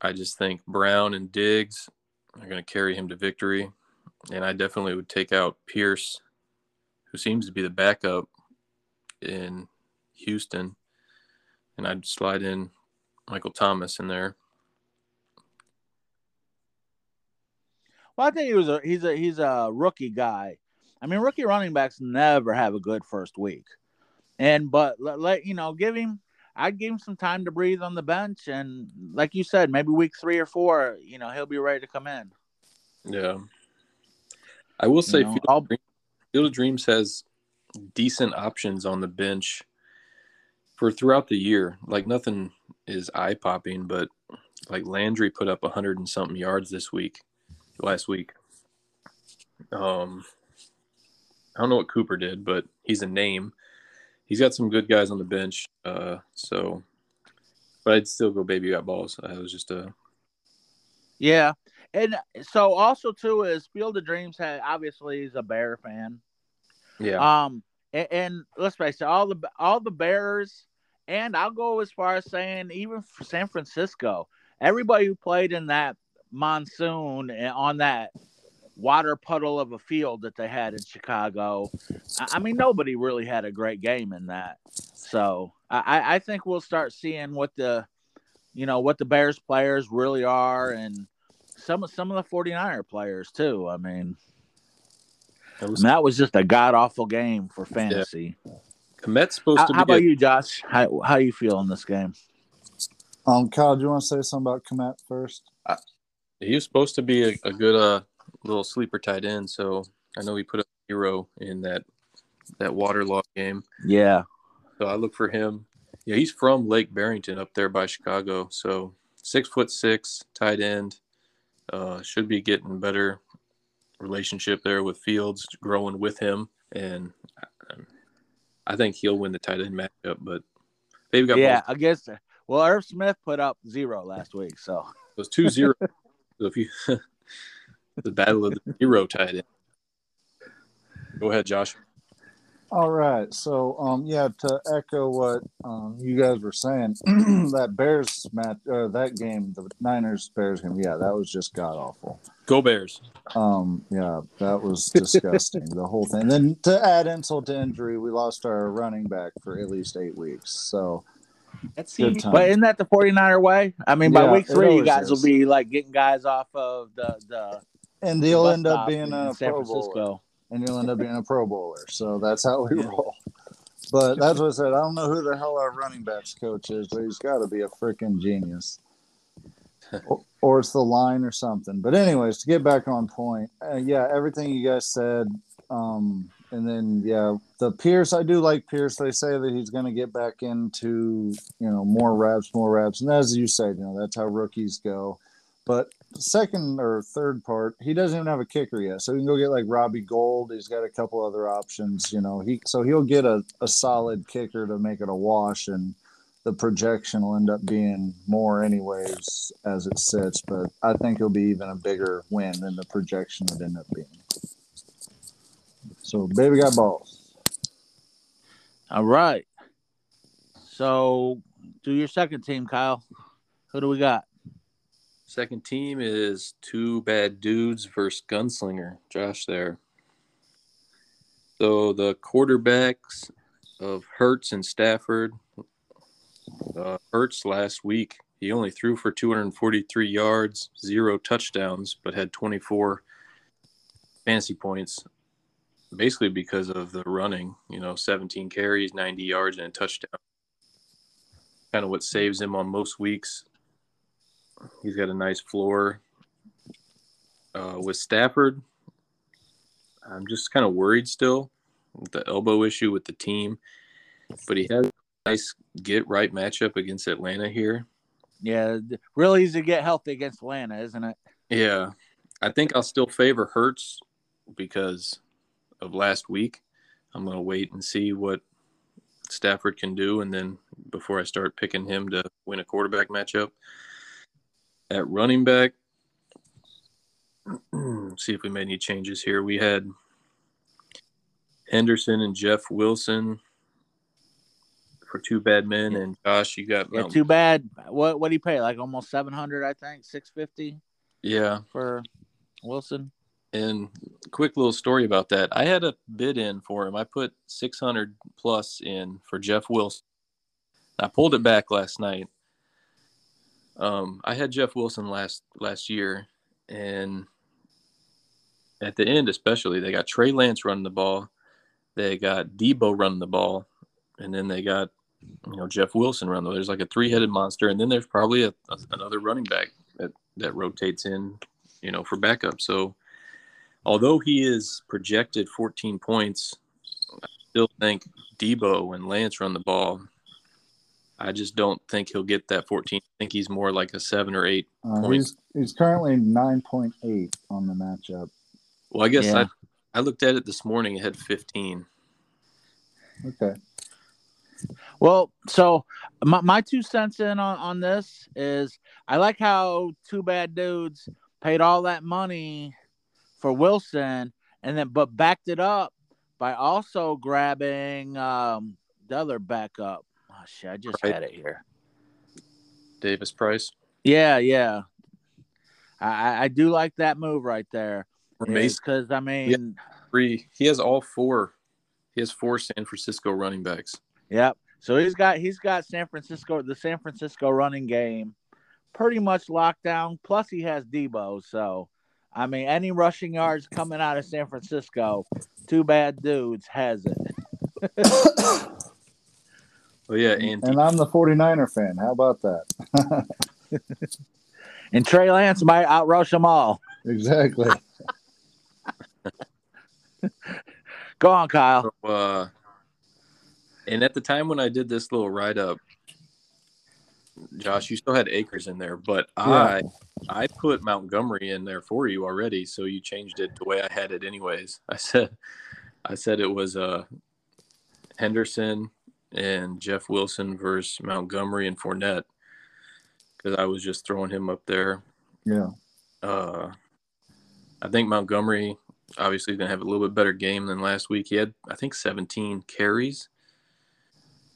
Speaker 4: I just think Brown and Diggs are going to carry him to victory. And I definitely would take out Pierce, who seems to be the backup in Houston. And I'd slide in Michael Thomas in there.
Speaker 2: Well, I think he was a he's a he's a rookie guy. I mean, rookie running backs never have a good first week, and but let, let you know, give him I'd give him some time to breathe on the bench, and like you said, maybe week three or four, you know, he'll be ready to come in.
Speaker 4: Yeah, I will say,
Speaker 2: You know,
Speaker 4: Field, of Dreams, Field of Dreams has decent options on the bench for throughout the year. Like nothing is eye popping, but like Landry put up a hundred and something yards this week, last week. Um, I don't know what Cooper did, but he's a name. He's got some good guys on the bench. Uh, so, but I'd still go baby got balls. I was just a
Speaker 2: Yeah, and so also too is Field of Dreams had obviously he's a Bear fan.
Speaker 4: yeah.
Speaker 2: Um, and, and let's face it, all the all the Bears, and I'll go as far as saying even for San Francisco, everybody who played in that monsoon and on that water puddle of a field that they had in Chicago. I I mean, nobody really had a great game in that. So I, I think we'll start seeing what the, you know, what the Bears players really are, and some of some of the 49er players too. I mean,
Speaker 4: It
Speaker 2: I mean, that was just a god awful game for fantasy.
Speaker 4: Kmet's supposed
Speaker 2: How,
Speaker 4: to be
Speaker 2: how about
Speaker 4: a-
Speaker 2: you, Josh? How how you feel in this game?
Speaker 3: Um, Kyle, do you want to say something about Kmet first?
Speaker 4: He was supposed to be a, a good uh little sleeper tight end, so I know he put a hero in that that waterlogged game.
Speaker 2: Yeah,
Speaker 4: So I look for him. Yeah, he's from Lake Barrington up there by Chicago. So six foot six, tight end. Uh, should be getting better relationship there with Fields, growing with him, and I think he'll win the tight end matchup, but they've got
Speaker 2: yeah. I guess. Well, Irv Smith put up zero last week, so
Speaker 4: It was two zero. so if you the battle of the zero tight end. Go ahead, Josh.
Speaker 3: All right. So, um, yeah, to echo what um, you guys were saying, that Bears match, uh, that game, the Niners Bears game, yeah, that was just god awful.
Speaker 4: Go Bears.
Speaker 3: Um, yeah, that was disgusting. the whole thing. Then to add insult to injury, we lost our running back for at least eight weeks. So,
Speaker 4: That's
Speaker 3: good time.
Speaker 2: But isn't that the 49er way? I mean, by
Speaker 3: Yeah,
Speaker 2: week three, you guys
Speaker 3: is.
Speaker 2: will be like getting guys off of the the
Speaker 3: and he'll end up being a
Speaker 2: San
Speaker 3: Pro Bowler.
Speaker 2: Francisco.
Speaker 3: and you'll end up being a Pro Bowler. So that's how we roll. But that's what I said. I don't know who the hell our running backs coach is, but he's got to be a freaking genius. or, or it's the line or something. But anyways, to get back on point, uh, yeah, everything you guys said. Um, and then yeah, the Pierce. I do like Pierce. They say that he's going to get back into you know more reps, more reps, and as you said, you know that's how rookies go. But second or third part, he doesn't even have a kicker yet. So you can go get like Robbie Gould. He's got a couple other options, you know. He so he'll get a, a solid kicker to make it a wash and the projection will end up being more anyways as it sits, but I think it'll be even a bigger win than the projection would end up being. So baby got balls.
Speaker 2: All right. So do your second team, Kyle. Who do we got?
Speaker 4: Second team is two bad dudes versus gunslinger. Josh there. So the quarterbacks of Hurts and Stafford. Uh, Hurts last week he only threw for 243 yards, zero touchdowns, but had 24 fantasy points. Basically because of the running, you know, 17 carries, 90 yards, and a touchdown. Kind of what saves him on most weeks. He's got a nice floor. Uh, with Stafford, I'm just kind of worried still with the elbow issue with the team, but he has a nice get right matchup against Atlanta here.
Speaker 2: Yeah, th- real easy to get healthy against Atlanta, isn't it?
Speaker 4: Yeah, I think I'll still favor Hurts because of last week. I'm going to wait and see what Stafford can do, and then before I start picking him to win a quarterback matchup. At running back, see if we made any changes here. We had Henderson and Jeff Wilson for two bad men, and Josh, you got
Speaker 2: Yeah, um,
Speaker 4: Mount-
Speaker 2: too bad. What what do you pay? Like almost seven hundred, I think, six fifty
Speaker 4: yeah.
Speaker 2: for Wilson.
Speaker 4: And quick little story about that. I had a bid in for him. I put 600 plus in for Jeff Wilson. I pulled it back last night. Um, I had Jeff Wilson last last year, and at the end, especially, they got Trey Lance running the ball, they got Deebo running the ball, and then they got you know Jeff Wilson running. the There's like a three headed monster, and then there's probably a, a, another running back that that rotates in, you know, for backup. So although he is projected 14 points, I still think Deebo and Lance run the ball. I just don't think he'll get that 14. I think he's more like a seven or eight.
Speaker 3: Uh,
Speaker 4: Points.
Speaker 3: he's he's currently nine point eight on the matchup.
Speaker 4: Well, I guess
Speaker 2: Yeah.
Speaker 4: I, I looked at it this morning. It had 15.
Speaker 3: Okay.
Speaker 2: Well, so my, my two cents in on, on this is I like how two bad dudes paid all that money for Wilson and then but backed it up by also grabbing um, the other backup. Shit, I just
Speaker 4: Right.
Speaker 2: had it here.
Speaker 4: Davis Price
Speaker 2: Yeah, yeah. I, I- I do like that move right there. Because I mean,
Speaker 4: three. He has all four. He has four San Francisco running backs.
Speaker 2: Yep. So he's got he's got San Francisco the San Francisco running game pretty much locked down. Plus he has Deebo. So I mean any rushing yards coming out of San Francisco, two bad dudes has it.
Speaker 4: Oh yeah, and
Speaker 3: And I'm the 49er fan. How about that?
Speaker 2: And Trey Lance might outrush them all.
Speaker 3: exactly.
Speaker 2: Go on, Kyle.
Speaker 4: So, uh, and at the time when I did this little write up, Josh, you still had Akers in there, but I I put Montgomery in there for you already, so you changed it the way I had it anyways. I said I said it was uh Henderson and Jeff Wilson versus Montgomery and Fournette because I was just throwing him up there.
Speaker 3: Yeah.
Speaker 4: Uh, I think Montgomery obviously is going to have a little bit better game than last week. He had, I think, 17 carries.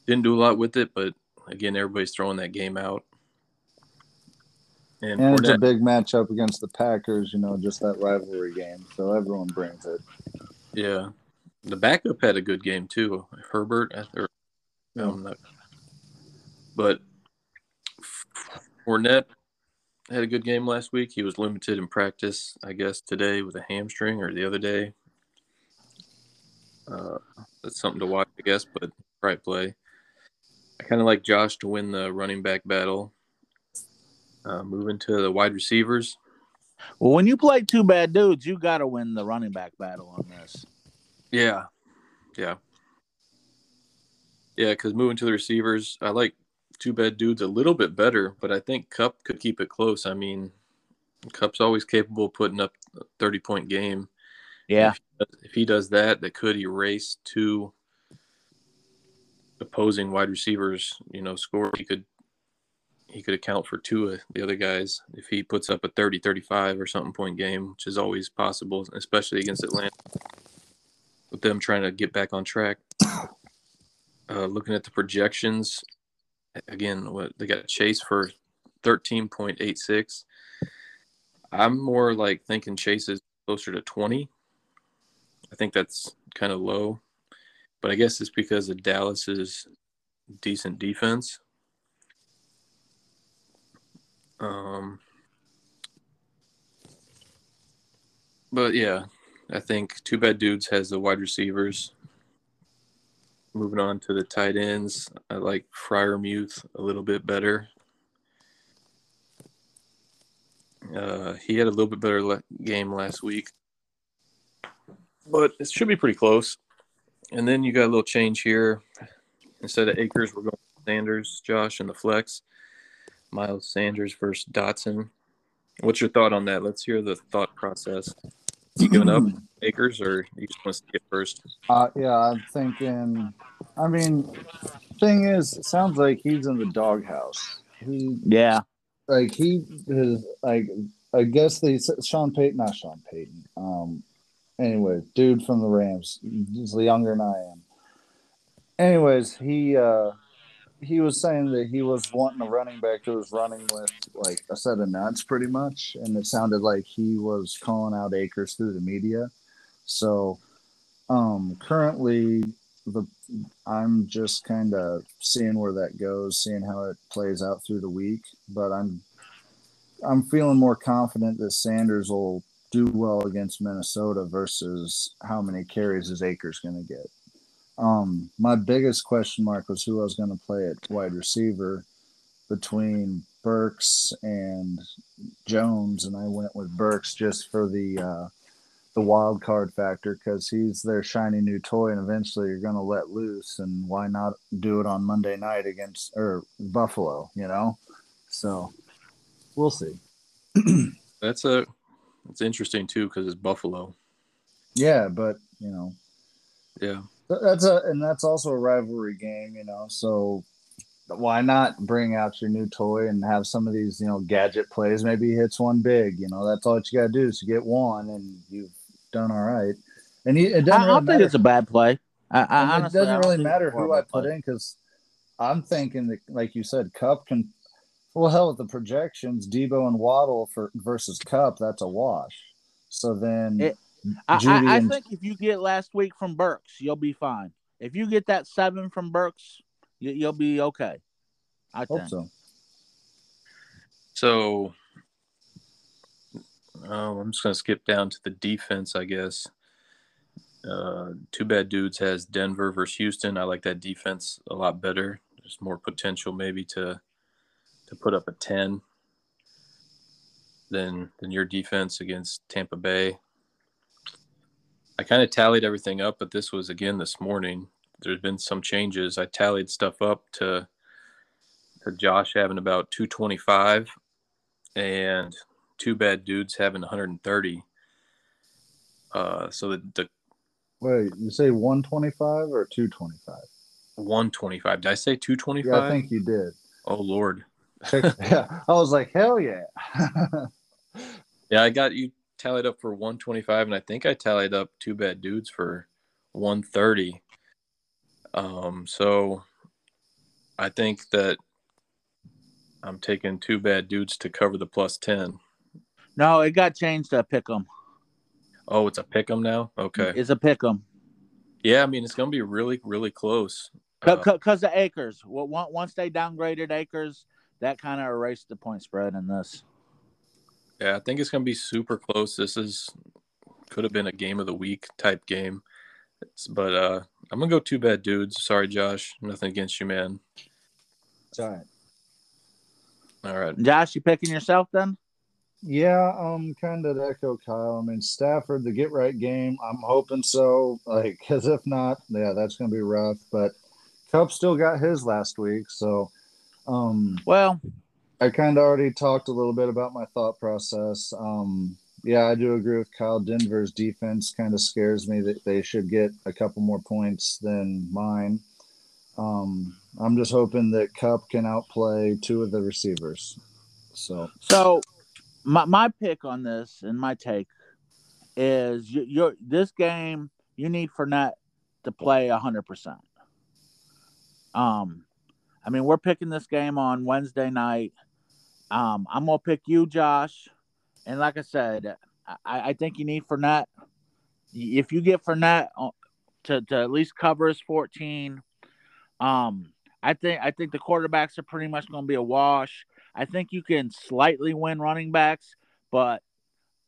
Speaker 4: Didn't do a lot with it, but again, everybody's throwing that game out.
Speaker 3: And, and it's a big matchup against the Packers, you know, just that rivalry game. So everyone brings it.
Speaker 4: Yeah. The backup had a good game too. Herbert or um, but Fournette had a good game last week. He was limited in practice, I guess, today with a hamstring or the other day. Uh, that's something to watch, I guess, but right play. I kind of like Josh to win the running back battle. Uh, moving to the wide receivers.
Speaker 2: Well, when you play two bad dudes, you got to win the running back battle on this.
Speaker 4: Yeah, yeah, yeah. Because moving to the receivers, I like two bad dudes a little bit better, but I think Kupp could keep it close. I mean, Kupp's always capable of putting up a thirty point game.
Speaker 2: Yeah,
Speaker 4: if he, does, if he does that, that could erase two opposing wide receivers. You know, score. He could he could account for two of the other guys if he puts up a 30 35 or something point game which is always possible especially against atlanta with them trying to get back on track uh, looking at the projections again what they got chase for 13.86 i'm more like thinking chase is closer to 20 i think that's kind of low but i guess it's because of dallas's decent defense. Um, but yeah, I think Two Bad Dudes has the wide receivers. Moving on to the tight ends, I like Freiermuth a little bit better. Uh, he had a little bit better le- game last week, but it should be pretty close. And then you got a little change here. Instead of Akers, we're going Sanders, Josh, and the flex. Miles Sanders versus Dotson. What's your thought on that? Let's hear the thought process. You giving up Akers, or you just want to get first?
Speaker 3: Uh, yeah, I'm thinking. I mean, thing is, it sounds like he's in the doghouse. He,
Speaker 2: yeah,
Speaker 3: like he is like. I guess they Sean Payton, not Sean Payton. Um, anyway, dude from the Rams. He's younger than I am. Anyways, he uh he was saying that he was wanting a running back who was running with like a set of nuts pretty much and it sounded like he was calling out Akers through the media. So um currently the i'm just kind of seeing where that goes seeing how it plays out through the week but i'm i'm feeling more confident that sanders will do well against minnesota versus how many carries is Akers going to get um, my biggest question mark was who I was going to play at wide receiver between Burks and Jones, and I went with Burks just for the uh, the wild card factor because he's their shiny new toy, and eventually you're going to let loose, and why not do it on Monday night against or Buffalo? You know, so we'll see.
Speaker 4: that's a it's interesting too because it's Buffalo.
Speaker 3: Yeah, but you know,
Speaker 4: yeah,
Speaker 3: that's a and that's also a rivalry game, you know. So why not bring out your new toy and have some of these, you know, gadget plays? Maybe he hits one big. You know, that's all you got to do is to get one, and you've done all right. And he, it doesn't.
Speaker 2: I,
Speaker 3: really
Speaker 2: don't think it's a bad play. I, I honestly,
Speaker 3: it doesn't really matter
Speaker 2: who
Speaker 3: I put in because I'm thinking that, like you said, Kupp can. Well, hell, with the projections, Deebo and Waddle for versus Kupp. that's a wash. So then.
Speaker 2: It, I, I, I, think if you get last week from Burks, you'll be fine. If you get that seven from Burks, you, will be okay. I
Speaker 3: hope think. so.
Speaker 4: So, um, I'm just going to skip down to the defense, I guess. Uh, two bad dudes has Denver versus Houston. I like that defense a lot better. There's more potential maybe to to put up a ten than than your defense against Tampa Bay. I kind of tallied everything up, but this was again this morning. There's been some changes. I tallied stuff up to to Josh having about 225 and two bad dudes having 130. Uh, so the, the
Speaker 3: Wait, you say 125 or 225?
Speaker 4: 125. Did I say 225?
Speaker 3: Yeah, I think you did.
Speaker 4: Oh Lord.
Speaker 3: yeah, I was like, hell yeah.
Speaker 4: Yeah, I got you tallied up for 125, and I think I tallied up two bad dudes for 130. Um, so I think that I'm taking two bad dudes to cover the plus 10.
Speaker 2: No, it got changed to pick 'em.
Speaker 4: Oh, it's a pick 'em now. Okay.
Speaker 2: It's a pick 'em.
Speaker 4: Yeah, I mean it's gonna be really, really close.
Speaker 2: Because
Speaker 4: Uh,
Speaker 2: the Akers. Once they downgraded Akers, that kind of erased the point spread in this.
Speaker 4: Yeah, I think it's gonna be super close. This is could have been a game of the week type game, It's- but uh, I'm gonna go two bad dudes. Sorry, Josh. Nothing against you, man.
Speaker 3: It's all right.
Speaker 4: All right.
Speaker 2: Josh, you picking yourself then?
Speaker 3: Yeah, um, kind of echo Kyle. I mean, Stafford, the get right game. I'm hoping so. Like, because if not, yeah, that's going to be rough. But Kupp still got his last week, so um,
Speaker 2: Well,
Speaker 3: I kind of already talked a little bit about my thought process. Um, yeah, I do agree with Kyle. Denver's defense kind of scares me that they should get a couple more points than mine. Um, I'm just hoping that Kupp can outplay two of the receivers. So
Speaker 2: so my my pick on this and my take is you, you're this game you need Fournette to play hundred percent. Um, I mean we're picking this game on Wednesday night. Um, I'm gonna pick you, Josh, and like I said, I, I think you need Fournette. If you get Fournette uh, to to at least cover his 14, um, I think I think the quarterbacks are pretty much going to be a wash. I think you can slightly win running backs, but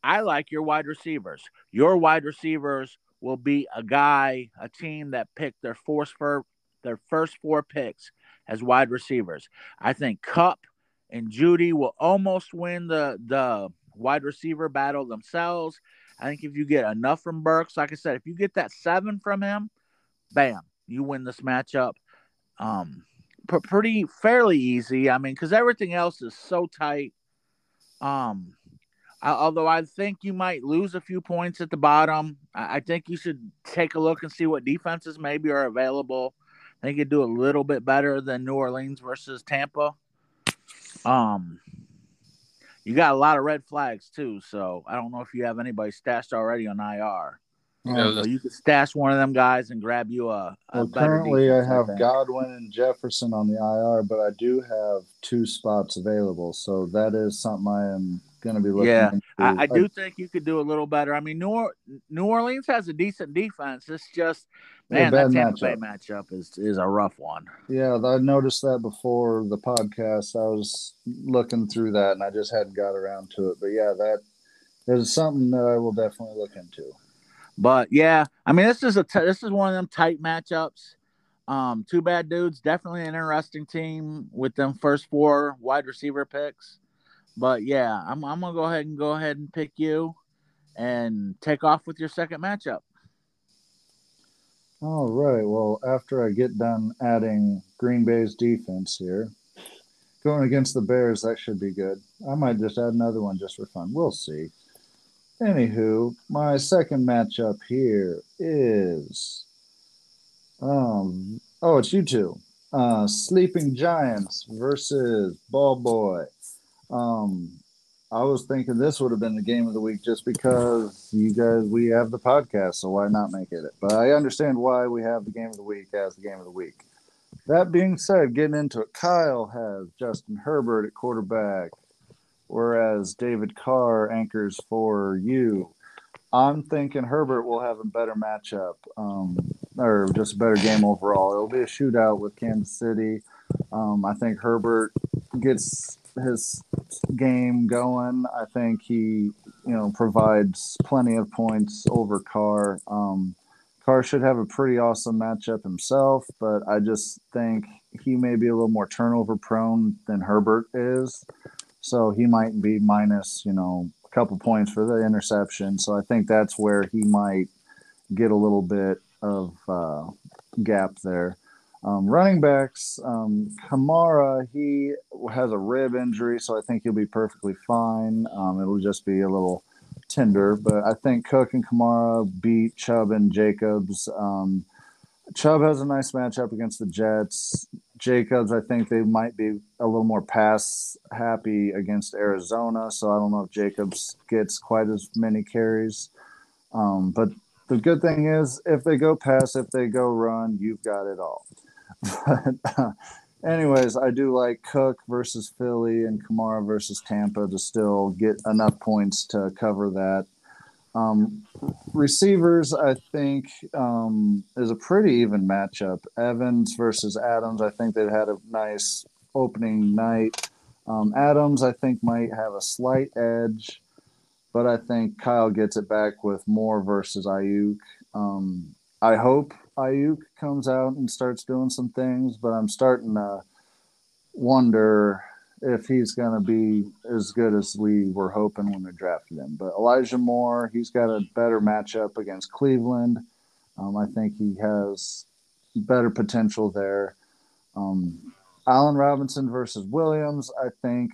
Speaker 2: I like your wide receivers. Your wide receivers will be a guy, a team that picked their first for their first four picks as wide receivers. I think Kupp and Jeudy will almost win the the wide receiver battle themselves. I think if you get enough from Burks, like I said, if you get that seven from him, bam, you win this matchup. Um, pr- pretty fairly easy. I mean, because everything else is so tight. Um, I, although I think you might lose a few points at the bottom, I, I think you should take a look and see what defenses maybe are available. I think you do a little bit better than New Orleans versus Tampa. Um, you got a lot of red flags too, so I don't know if you have anybody stashed already on IR.
Speaker 4: Yeah,
Speaker 2: So you could stash one of them guys and grab you a. a
Speaker 3: Well,
Speaker 2: better
Speaker 3: currently I have
Speaker 2: think.
Speaker 3: Godwin and Jefferson on the IR, but I do have two spots available, so that is something I am going to be looking.
Speaker 2: Yeah. I, I do think you could do a little better. I mean, New, or- New Orleans has a decent defense. It's just,
Speaker 3: Yeah,
Speaker 2: man, that Tampa Bay
Speaker 3: matchup.
Speaker 2: matchup is is a rough one.
Speaker 3: Yeah, I noticed that before the podcast. I was looking through that, and I just hadn't got around to it. But yeah, that is something that I will definitely look into.
Speaker 2: But yeah, I mean, this is a t- this is one of them tight matchups. Um, two bad dudes, definitely an interesting team with them first four wide receiver picks. But yeah, I'm I'm gonna go ahead and go ahead and pick you, and take off with your second matchup.
Speaker 3: All right. Well, after I get done adding Green Bay's defense here, going against the Bears, that should be good. I might just add another one just for fun. We'll see. Anywho, my second matchup here is um oh it's you two. Uh Sleeping Giants versus Ball Boy. Um I was thinking this would have been the game of the week just because you guys we have the podcast, so why not make it? But I understand why we have the game of the week as the game of the week. That being said, getting into it, Kyle has Justin Herbert at quarterback, whereas David Carr anchors for you. I'm thinking Herbert will have a better matchup, um, or just a better game overall. It'll be a shootout with Kansas City. Um, I think Herbert gets his game going. I think he, you know, provides plenty of points over Carr. Um, Carr should have a pretty awesome matchup himself, but I just think he may be a little more turnover prone than Herbert is. So he might be minus, you know, a couple points for the interception. So I think that's where he might get a little bit of uh, gap there. Um, running backs, um, Kamara, he has a rib injury, so I think he'll be perfectly fine. Um, it'll just be a little tender, but I think Cook and Kamara beat Chubb and Jacobs. Um, Chubb has a nice matchup against the Jets. Jacobs, I think they might be a little more pass happy against Arizona, so I don't know if Jacobs gets quite as many carries. Um, but the good thing is, if they go pass, if they go run, you've got it all. But uh, anyways, I do like Cook versus Philly and Kamara versus Tampa to still get enough points to cover that. Um, receivers, I think, um, is a pretty even matchup. Evans versus Adams, I think they've had a nice opening night. Um, Adams, I think, might have a slight edge, but I think Kyle gets it back with more versus Aiyuk. Um, I hope Aiyuk comes out and starts doing some things, but I'm starting to wonder if he's going to be as good as we were hoping when we drafted him. But Elijah Moore, he's got a better matchup against Cleveland. Um, I think he has better potential there. Um, Allen Robinson versus Williams, I think,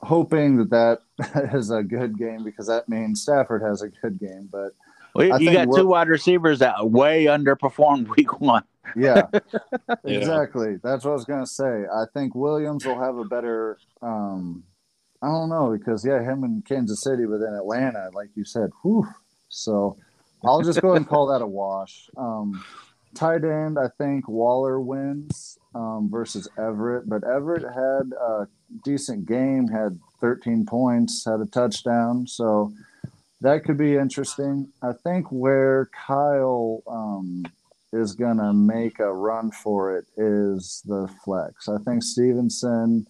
Speaker 3: hoping that that is a good game because that means Stafford has a good game. But
Speaker 2: You got two wide receivers that way underperformed week one.
Speaker 3: Yeah,
Speaker 4: Yeah.
Speaker 3: exactly. That's what I was gonna say. I think Williams will have a better. Um, I don't know because yeah, him in Kansas City, but then Atlanta, like you said, whew. So I'll just go ahead and call that a wash. Um, tight end, I think Waller wins um, versus Everett, but Everett had a decent game, had 13 points, had a touchdown, so that could be interesting. I think where Kyle um, is going to make a run for it is the flex. I think Stevenson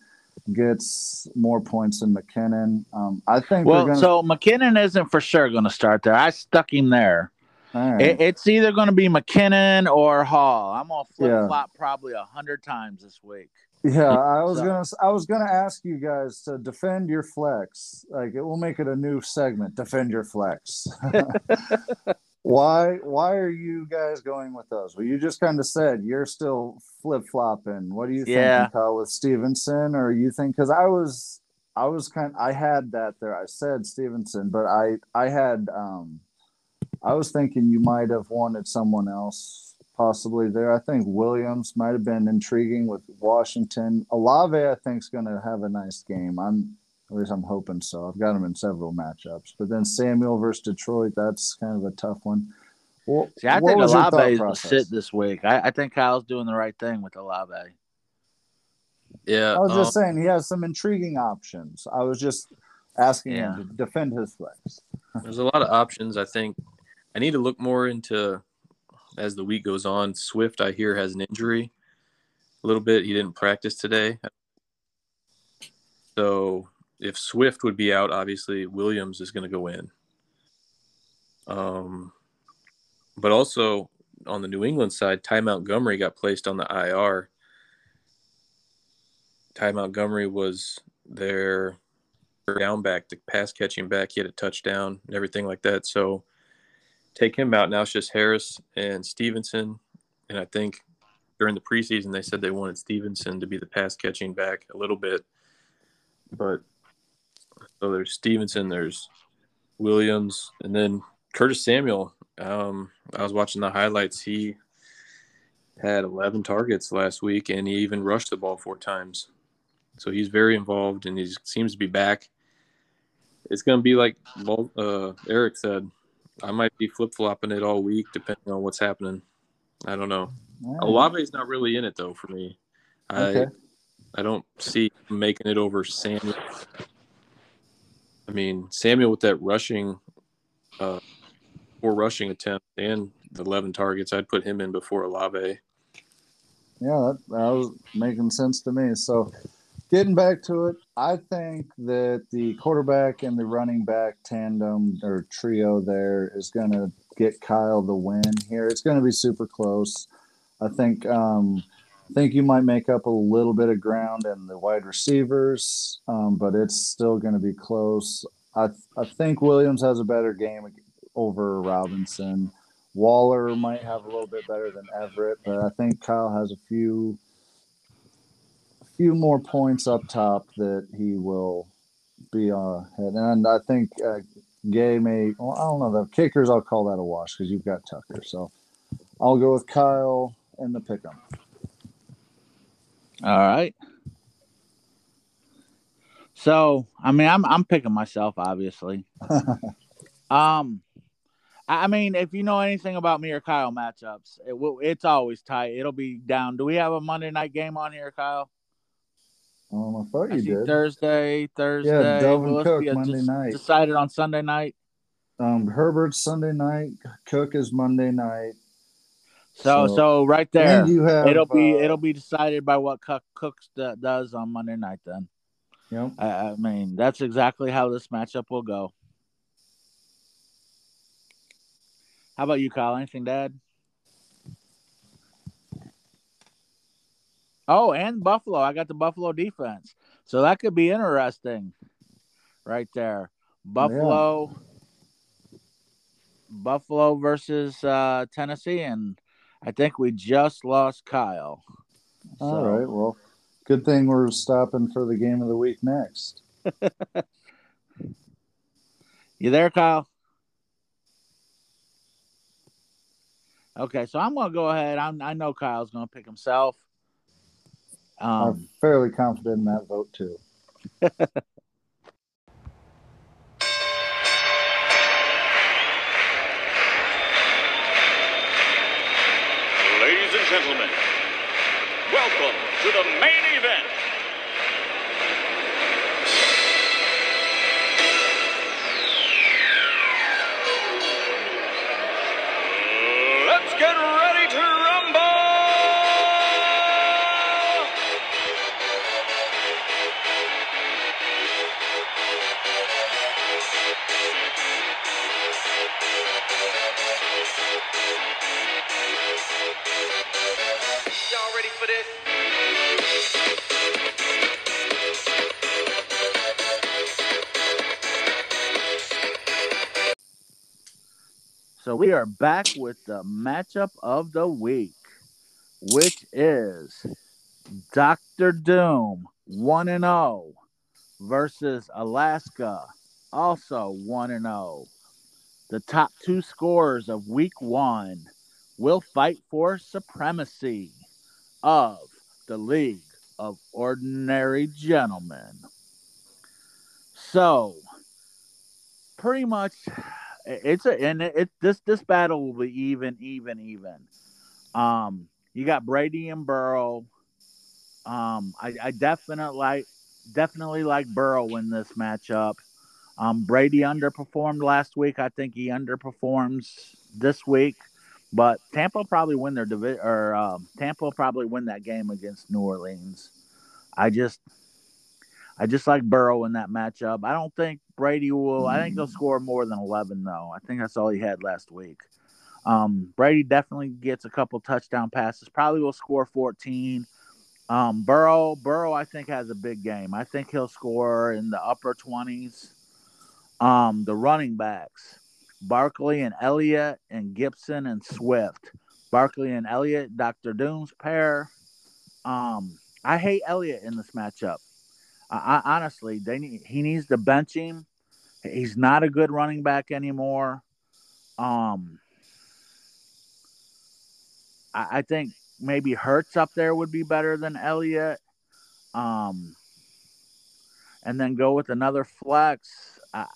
Speaker 3: gets more points than McKinnon. Um, I think
Speaker 2: Well,
Speaker 3: going
Speaker 2: so McKinnon isn't for sure going to start there. I stuck him there.
Speaker 3: to.
Speaker 2: It, it's either going to be McKinnon or Hall. I'm going to flip
Speaker 3: Yeah.
Speaker 2: flop probably a hundred times this week.
Speaker 3: Yeah, I was
Speaker 2: So-
Speaker 3: gonna I was gonna ask you guys to defend your flex. Like it will make it a new segment. Defend your flex. why why are you guys going with those? Well, you just kind of said you're still flip flopping. What do you think,
Speaker 2: Yeah.
Speaker 3: Kyle, with Stevenson? Or you think because I was I was kind I had that there. I said Stevenson, but I I had um I was thinking you might have wanted someone else possibly there. I think Williams might have been intriguing with Washington. Olave, I think, is going to have a nice game. I'm at least I'm hoping so. I've got him in several matchups, but then Samuel versus Detroit, that's kind of a tough one. Well,
Speaker 2: See, I think
Speaker 3: was is thought
Speaker 2: Olave will
Speaker 3: process?
Speaker 2: sit this week. I, I think Kyle's doing the right thing with Olave.
Speaker 4: Yeah.
Speaker 3: I was
Speaker 4: um,
Speaker 3: just saying he has some intriguing options. I was just asking
Speaker 2: Yeah.
Speaker 3: him to defend his flex.
Speaker 4: There's a lot of options. I think I need to look more into as the week goes on. Swift, I hear, has an injury a little bit. He didn't practice today. So if Swift would be out, obviously Williams is going to go in. Um, but also on the New England side, Ty Montgomery got placed on the IR. Ty Montgomery was their down back, the pass catching back. He had a touchdown and everything like that. So take him out. Now it's just Harris and Stevenson. And I think during the preseason, they said they wanted Stevenson to be the pass catching back a little bit. But so there's Stevenson, there's Williams, and then Curtis Samuel. Um, I was watching the highlights. He had 11 targets last week, and he even rushed the ball four times. So he's very involved, and he seems to be back. It's going to be like uh, Eric said. I might be flip flopping it all week, depending on what's happening. I don't know.
Speaker 3: Right.
Speaker 4: Olave's not really in it though for me. I
Speaker 3: Okay.
Speaker 4: I don't see making it over Samuel. I mean Samuel with that rushing, uh, four rushing attempt and the eleven targets, I'd put him in before Olave.
Speaker 3: Yeah, that, that was making sense to me. So, getting back to it, I think that the quarterback and the running back tandem or trio there is going to get Kyle the win here. It's going to be super close. I think. Um, I think you might make up a little bit of ground in the wide receivers, um, but it's still going to be close. I I think Williams has a better game over Robinson. Waller might have a little bit better than Everett, but I think Kyle has a few few more points up top that he will be uh, ahead. And I think uh, Gay may. Well, I don't know the kickers. I'll call that a wash because you've got Tucker. So I'll go with Kyle and the pick'em.
Speaker 2: All right. So, I mean, I'm I'm picking myself, obviously. um, I I mean, if you know anything about me or Kyle matchups, it will, it's always tight. It'll be down. Do we have a Monday night game on here, Kyle?
Speaker 3: Um, I thought
Speaker 2: I
Speaker 3: you
Speaker 2: see
Speaker 3: did.
Speaker 2: Thursday, Thursday.
Speaker 3: Yeah,
Speaker 2: Dalvin
Speaker 3: Cook Monday night.
Speaker 2: Decided on Sunday night.
Speaker 3: Um, Herbert's Sunday night. Cook is Monday night.
Speaker 2: So,
Speaker 3: So-
Speaker 2: so, right there,
Speaker 3: you have
Speaker 2: it'll be
Speaker 3: uh,
Speaker 2: it'll be decided by what Cook Cooks d- does on Monday night. Then,
Speaker 3: yeah,
Speaker 2: I, I mean, that's exactly how this matchup will go. How about you, Kyle? Anything, Dad? Oh, and Buffalo. I got the Buffalo defense, so that could be interesting, right there. Buffalo, Buffalo versus uh, Tennessee, and I think we just lost Kyle.
Speaker 3: All
Speaker 2: So-
Speaker 3: right. Well, good thing we're stopping for the game of the week next.
Speaker 2: You there, Kyle? Okay, so I'm gonna go ahead. I'm, I know Kyle's gonna pick himself.
Speaker 3: I'm
Speaker 2: Um,
Speaker 3: fairly confident in that vote too.
Speaker 1: Ladies and gentlemen, welcome to the main event. Let's get ready
Speaker 2: so we are back with the matchup of the week, which is Doctor Doom one and zero versus Alaska, also one and zero. The top two scorers of Week One will fight for supremacy of the League of Ordinary Gentlemen. So, pretty much, it's a and it, it this this battle will be even, even, even. Um, you got Brady and Burrow. Um, I, I definitely like definitely like Burrow in this matchup. Um, Brady underperformed last week. I think he underperforms this week. But Tampa probably win their division, or um, Tampa probably win that game against New Orleans. I just, I just like Burrow in that matchup. I don't think Brady will. I think he'll score more than eleven, though. I think that's all he had last week. Um, Brady definitely gets a couple touchdown passes. Probably will score fourteen. Um, Burrow, Burrow, I think has a big game. I think he'll score in the upper twenties. Um, the running backs. Barkley and Elliott and Gibson and Swift. Barkley and Elliott, Dr. Doom's pair. Um, I hate Elliott in this matchup. I, honestly, they need, he needs to bench him. He's not a good running back anymore. Um, I, I think maybe Hertz up there would be better than Elliott. Um, and then go with another flex. I,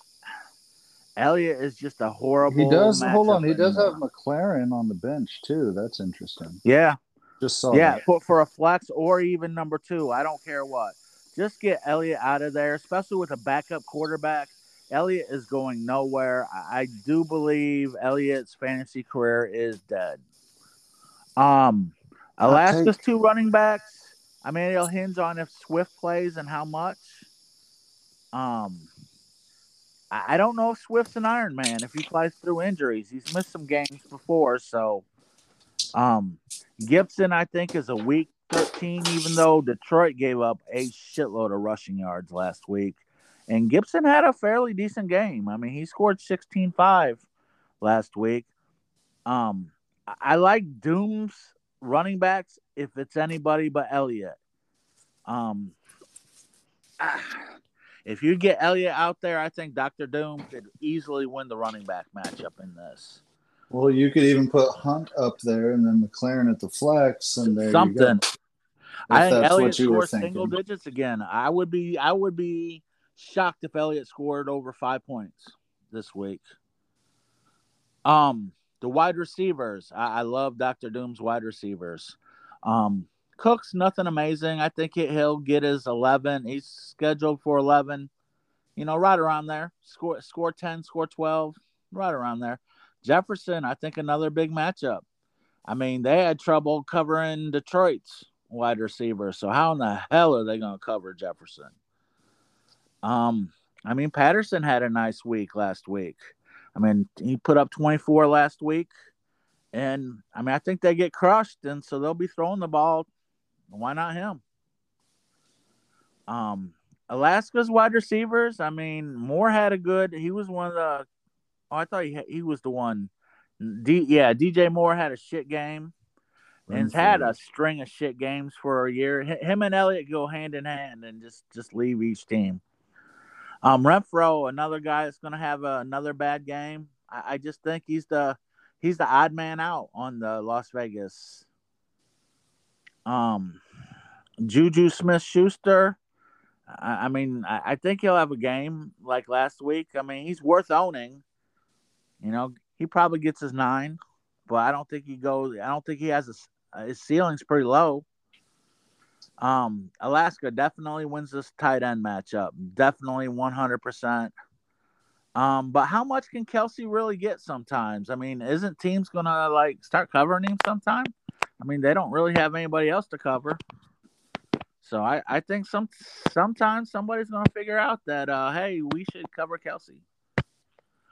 Speaker 2: Elliott is just a horrible.
Speaker 3: He does. Hold on. He does have. McLaurin on the bench too. That's interesting.
Speaker 2: Yeah,
Speaker 3: Just saw
Speaker 2: yeah,
Speaker 3: that.
Speaker 2: for, for a flex or even number two. I don't care what. Just get Elliott out of there, especially with a backup quarterback. Elliott is going nowhere. I, I do believe Elliott's fantasy career is dead. Um, Alaska's
Speaker 3: take-
Speaker 2: two running backs. I mean, it'll hinge on if Swift plays and how much. Um, I, I don't know if Swift's an Iron Man if he plays through injuries. He's missed some games before, so um, Gibson, I think, is a week 13, even though Detroit gave up a shitload of rushing yards last week. And Gibson had a fairly decent game. I mean, he scored 16 5 last week. Um, I, like Doom's running backs if it's anybody but Elliott. Um, if you get Elliott out there, I think Doctor Doom could easily win the running back matchup in this.
Speaker 3: Well, you could even put Hunt up there and then McLaurin at the flex, and there
Speaker 2: Something.
Speaker 3: you go.
Speaker 2: I think Elliott
Speaker 3: what
Speaker 2: scores single digits again. I would be I would be shocked if Elliott scored over five points this week. Um, the wide receivers. I, I love Doctor Doom's wide receivers. Um, Cook's nothing amazing. I think he- he'll get his eleven. He's scheduled for eleven. You know, right around there. Score score ten, score twelve, right around there. Jefferson, I think another big matchup. I mean, they had trouble covering Detroit's wide receiver. So how in the hell are they going to cover Jefferson? Um, I mean, Patterson had a nice week last week. I mean, he put up 24 last week, and I mean, I think they get crushed, and so they'll be throwing the ball. Why not him? Um, Alaska's wide receivers. I mean, Moore had a good. He was one of the. Oh, I thought he he was the one. D, yeah, DJ Moore had a shit game and has had a string of shit games for a year. Him and Elliott go hand in hand and just just leave each team. Um, Renfrow, another guy that's going to have a, another bad game. I, I just think he's the he's the odd man out on the Las Vegas. Um, Juju Smith Schuster. I, I mean, I, I think he'll have a game like last week. I mean, he's worth owning. You know, he probably gets his nine, but I don't think he goes. I don't think he has a uh, his ceiling's pretty low. Um, Alaska definitely wins this tight end matchup. Definitely 100%. Um, but how much can Kelce really get sometimes? I mean, isn't teams gonna like start covering him sometime? I mean, they don't really have anybody else to cover. So I, I think some sometimes somebody's gonna figure out that uh, hey, we should cover Kelce.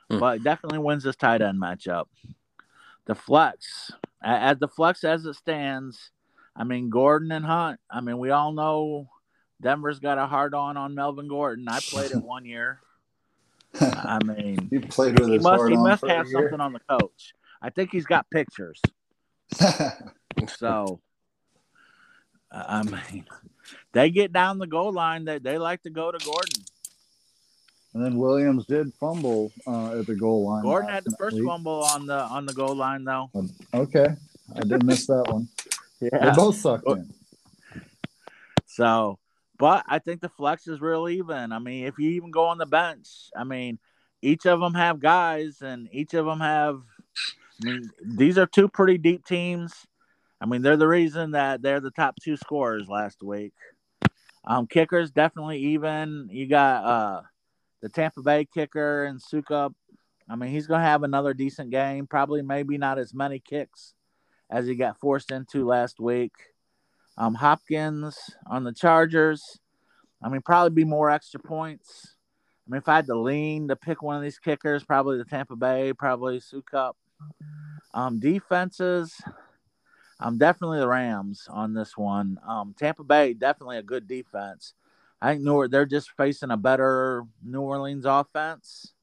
Speaker 4: Hmm.
Speaker 2: But definitely wins this tight end matchup. The flex, a- as the flex as it stands, I mean Gordon and Hunt. I mean we all know Denver's got a hard on on Melvin Gordon. I played it one year. I mean
Speaker 3: you played with
Speaker 2: he
Speaker 3: his
Speaker 2: must
Speaker 3: heart
Speaker 2: he
Speaker 3: on
Speaker 2: must
Speaker 3: for a
Speaker 2: have
Speaker 3: year.
Speaker 2: something on the coach. I think he's got pictures. So, I mean, they get down the goal line. That they like to go to Gordon.
Speaker 3: And then Williams did fumble uh, at the goal line.
Speaker 2: Gordon had the first
Speaker 3: week.
Speaker 2: fumble on the on the goal line though.
Speaker 3: Okay, I did miss that one. They
Speaker 2: Yeah.
Speaker 3: both sucked in.
Speaker 2: So, but I think the flex is real even. I mean, if you even go on the bench, I mean, each of them have guys, and each of them have. I mean, these are two pretty deep teams. I mean, they're the reason that they're the top two scorers last week. Um, kickers definitely even. You got uh, the Tampa Bay kicker and Succop. I mean, he's gonna have another decent game. Probably, maybe not as many kicks as he got forced into last week. Um, Hopkins on the Chargers. I mean, probably be more extra points. I mean, if I had to lean to pick one of these kickers, probably the Tampa Bay, probably Succop. Um, defenses, um, definitely the Rams on this one. Um, Tampa Bay, definitely a good defense. I think New they're just facing a better New Orleans offense.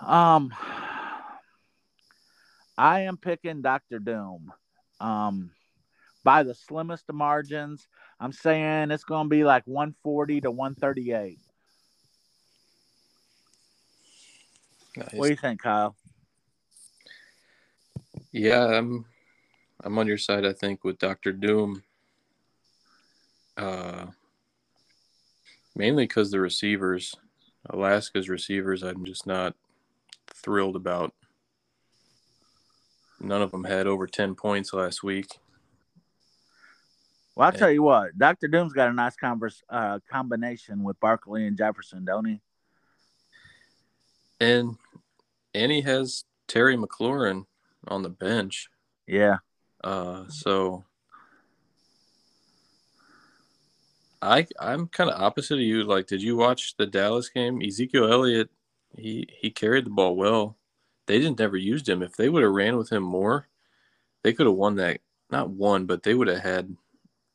Speaker 2: Um, I am picking Doctor Doom. Um, by the slimmest of margins. I'm saying it's going to be like 140 to 138.
Speaker 4: Nice.
Speaker 2: What do you think, Kyle?
Speaker 4: Yeah, I'm I'm on your side. I think with Doctor Doom. Uh, mainly because the receivers, Alaska's receivers, I'm just not thrilled about. None of them had over ten points last week.
Speaker 2: Well, I'll tell you what. Doctor Doom's got a nice converse, uh, combination with Barkley and Jefferson, don't he?
Speaker 4: And and he has Terry McLaurin on the bench.
Speaker 2: Yeah.
Speaker 4: Uh, so I I'm kind of opposite of you. Like, did you watch the Dallas game? Ezekiel Elliott, he he carried the ball well. They didn't never used him. If they would have ran with him more, they could have won that. Not won, but they would have had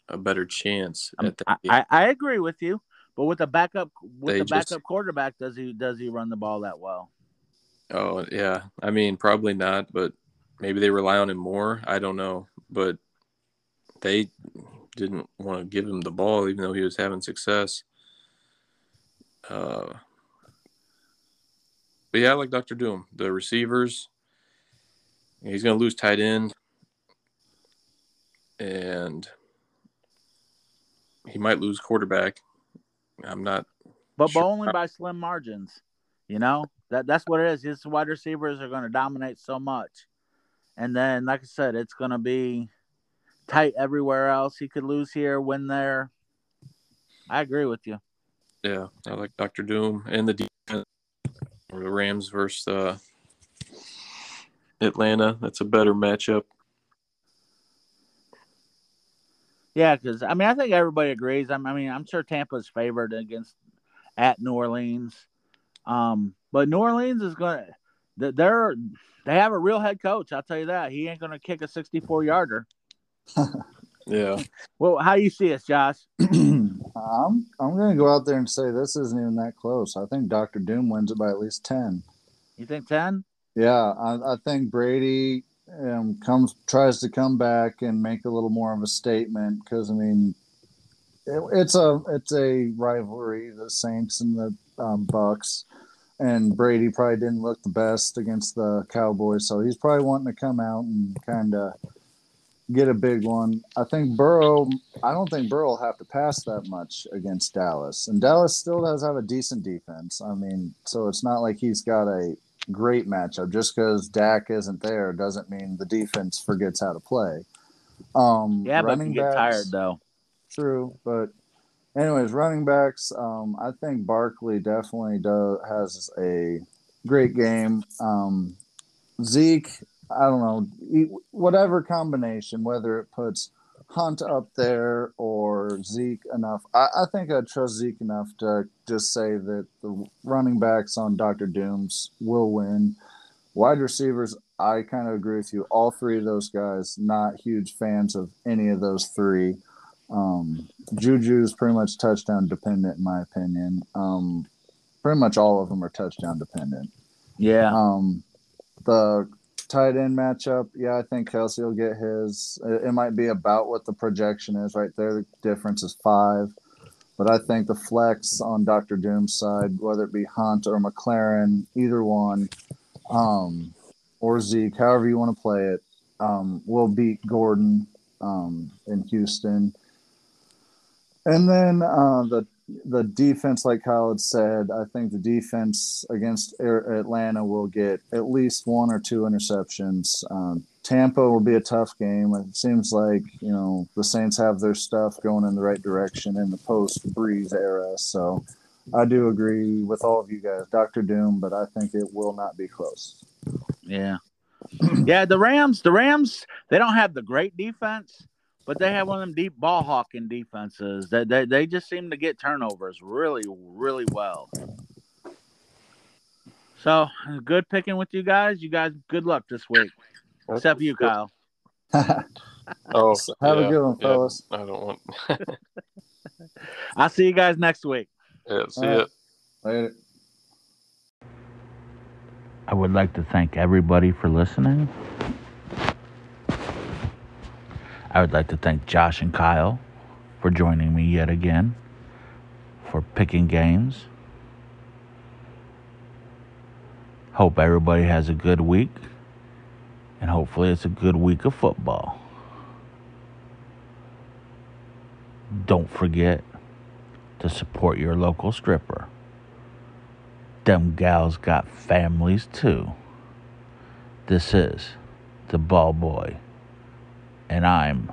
Speaker 4: a better chance
Speaker 2: Um,
Speaker 4: at that.
Speaker 2: I. I, I agree with you, but with the backup with
Speaker 4: They
Speaker 2: the
Speaker 4: just-
Speaker 2: backup quarterback, does he does he run the ball that well?
Speaker 4: Oh yeah, I mean probably not, but maybe they rely on him more. I don't know, but they didn't want to give him the ball even though he was having success. Uh, but yeah, I like Doctor Doom. The receivers, he's going to lose tight end, and he might lose quarterback. I'm not.
Speaker 2: but
Speaker 4: Sure.
Speaker 2: but only by slim margins. You know that that's what it is. His wide receivers are going to dominate so much, and then like I said, it's going to be tight everywhere else. He could lose here, win there. I agree with you.
Speaker 4: Yeah, I like Doctor Doom and the defense. Or the Rams versus uh, Atlanta. That's a better matchup.
Speaker 2: Yeah, because I mean, I think everybody agrees. I'm, I mean, I'm sure Tampa's favored against at New Orleans, um, but New Orleans is going to they're they have a real head coach. I'll tell you that he ain't going to kick a 64 yarder.
Speaker 4: Yeah,
Speaker 2: Well, how you see us, Josh?
Speaker 3: I'm I'm gonna go out there and say this isn't even that close. I think Doctor Doom wins it by at least ten.
Speaker 2: You think 10?
Speaker 3: Yeah, I, I think Brady um, comes tries to come back and make a little more of a statement because I mean, it, it's a it's a rivalry, the Saints and the um, Bucks, and Brady probably didn't look the best against the Cowboys, so he's probably wanting to come out and kind of get a big one. I think Burrow. I don't think Burrow will have to pass that much against Dallas, and Dallas still does have a decent defense. I mean, so it's not like he's got a great matchup. Just because Dak isn't there doesn't mean the defense forgets how to play. Um,
Speaker 2: Yeah, but
Speaker 3: running
Speaker 2: you get
Speaker 3: backs-
Speaker 2: tired though.
Speaker 3: True, but anyways, running backs. Um, I think Barkley definitely does has a great game. Um, Zeke, I don't know, whatever combination, whether it puts Hunt up there or Zeke enough. I, I think I trust Zeke enough to just say that the running backs on Doctor Dooms will win. Wide receivers, I kind of agree with you. All three of those guys, not huge fans of any of those three. Um, Juju's pretty much touchdown dependent, in my opinion. Um, pretty much all of them are touchdown dependent.
Speaker 2: Yeah,
Speaker 3: Um, the tight end matchup, yeah, I think Kelce will get his. It, it might be about what the projection is right there. The difference is five. But I think the flex on Dr. Doom's side, whether it be Hunt or McLaurin, either one, um, or Zeke, however you want to play it, um, will beat Gordon um, in Houston. And then uh, the the defense, like Kyle said, I think the defense against Atlanta will get at least one or two interceptions. Um, Tampa will be a tough game. It seems like you know the Saints have their stuff going in the right direction in the post Brees era. So I do agree with all of you guys, Doctor Doom, but I think it will not be close.
Speaker 2: yeah, yeah. The Rams, the Rams, they don't have the great defense, but they have one of them deep ball hawking defenses. That they, they just seem to get turnovers really, really well. So good picking with you guys. You guys, good luck this week. Except you, Kyle.
Speaker 4: Oh,
Speaker 3: Have
Speaker 4: yeah,
Speaker 3: a good one,
Speaker 4: yeah.
Speaker 3: fellas.
Speaker 4: I don't want.
Speaker 2: I'll see you guys next week.
Speaker 4: yeah, see
Speaker 3: All right.
Speaker 4: it.
Speaker 3: Later.
Speaker 2: I would like to thank everybody for listening. I would like to thank Josh and Kyle for joining me yet again for picking games. Hope everybody has a good week, and hopefully, it's a good week of football. Don't forget to support your local stripper. Them gals got families too. This is the Ball Boy, and I'm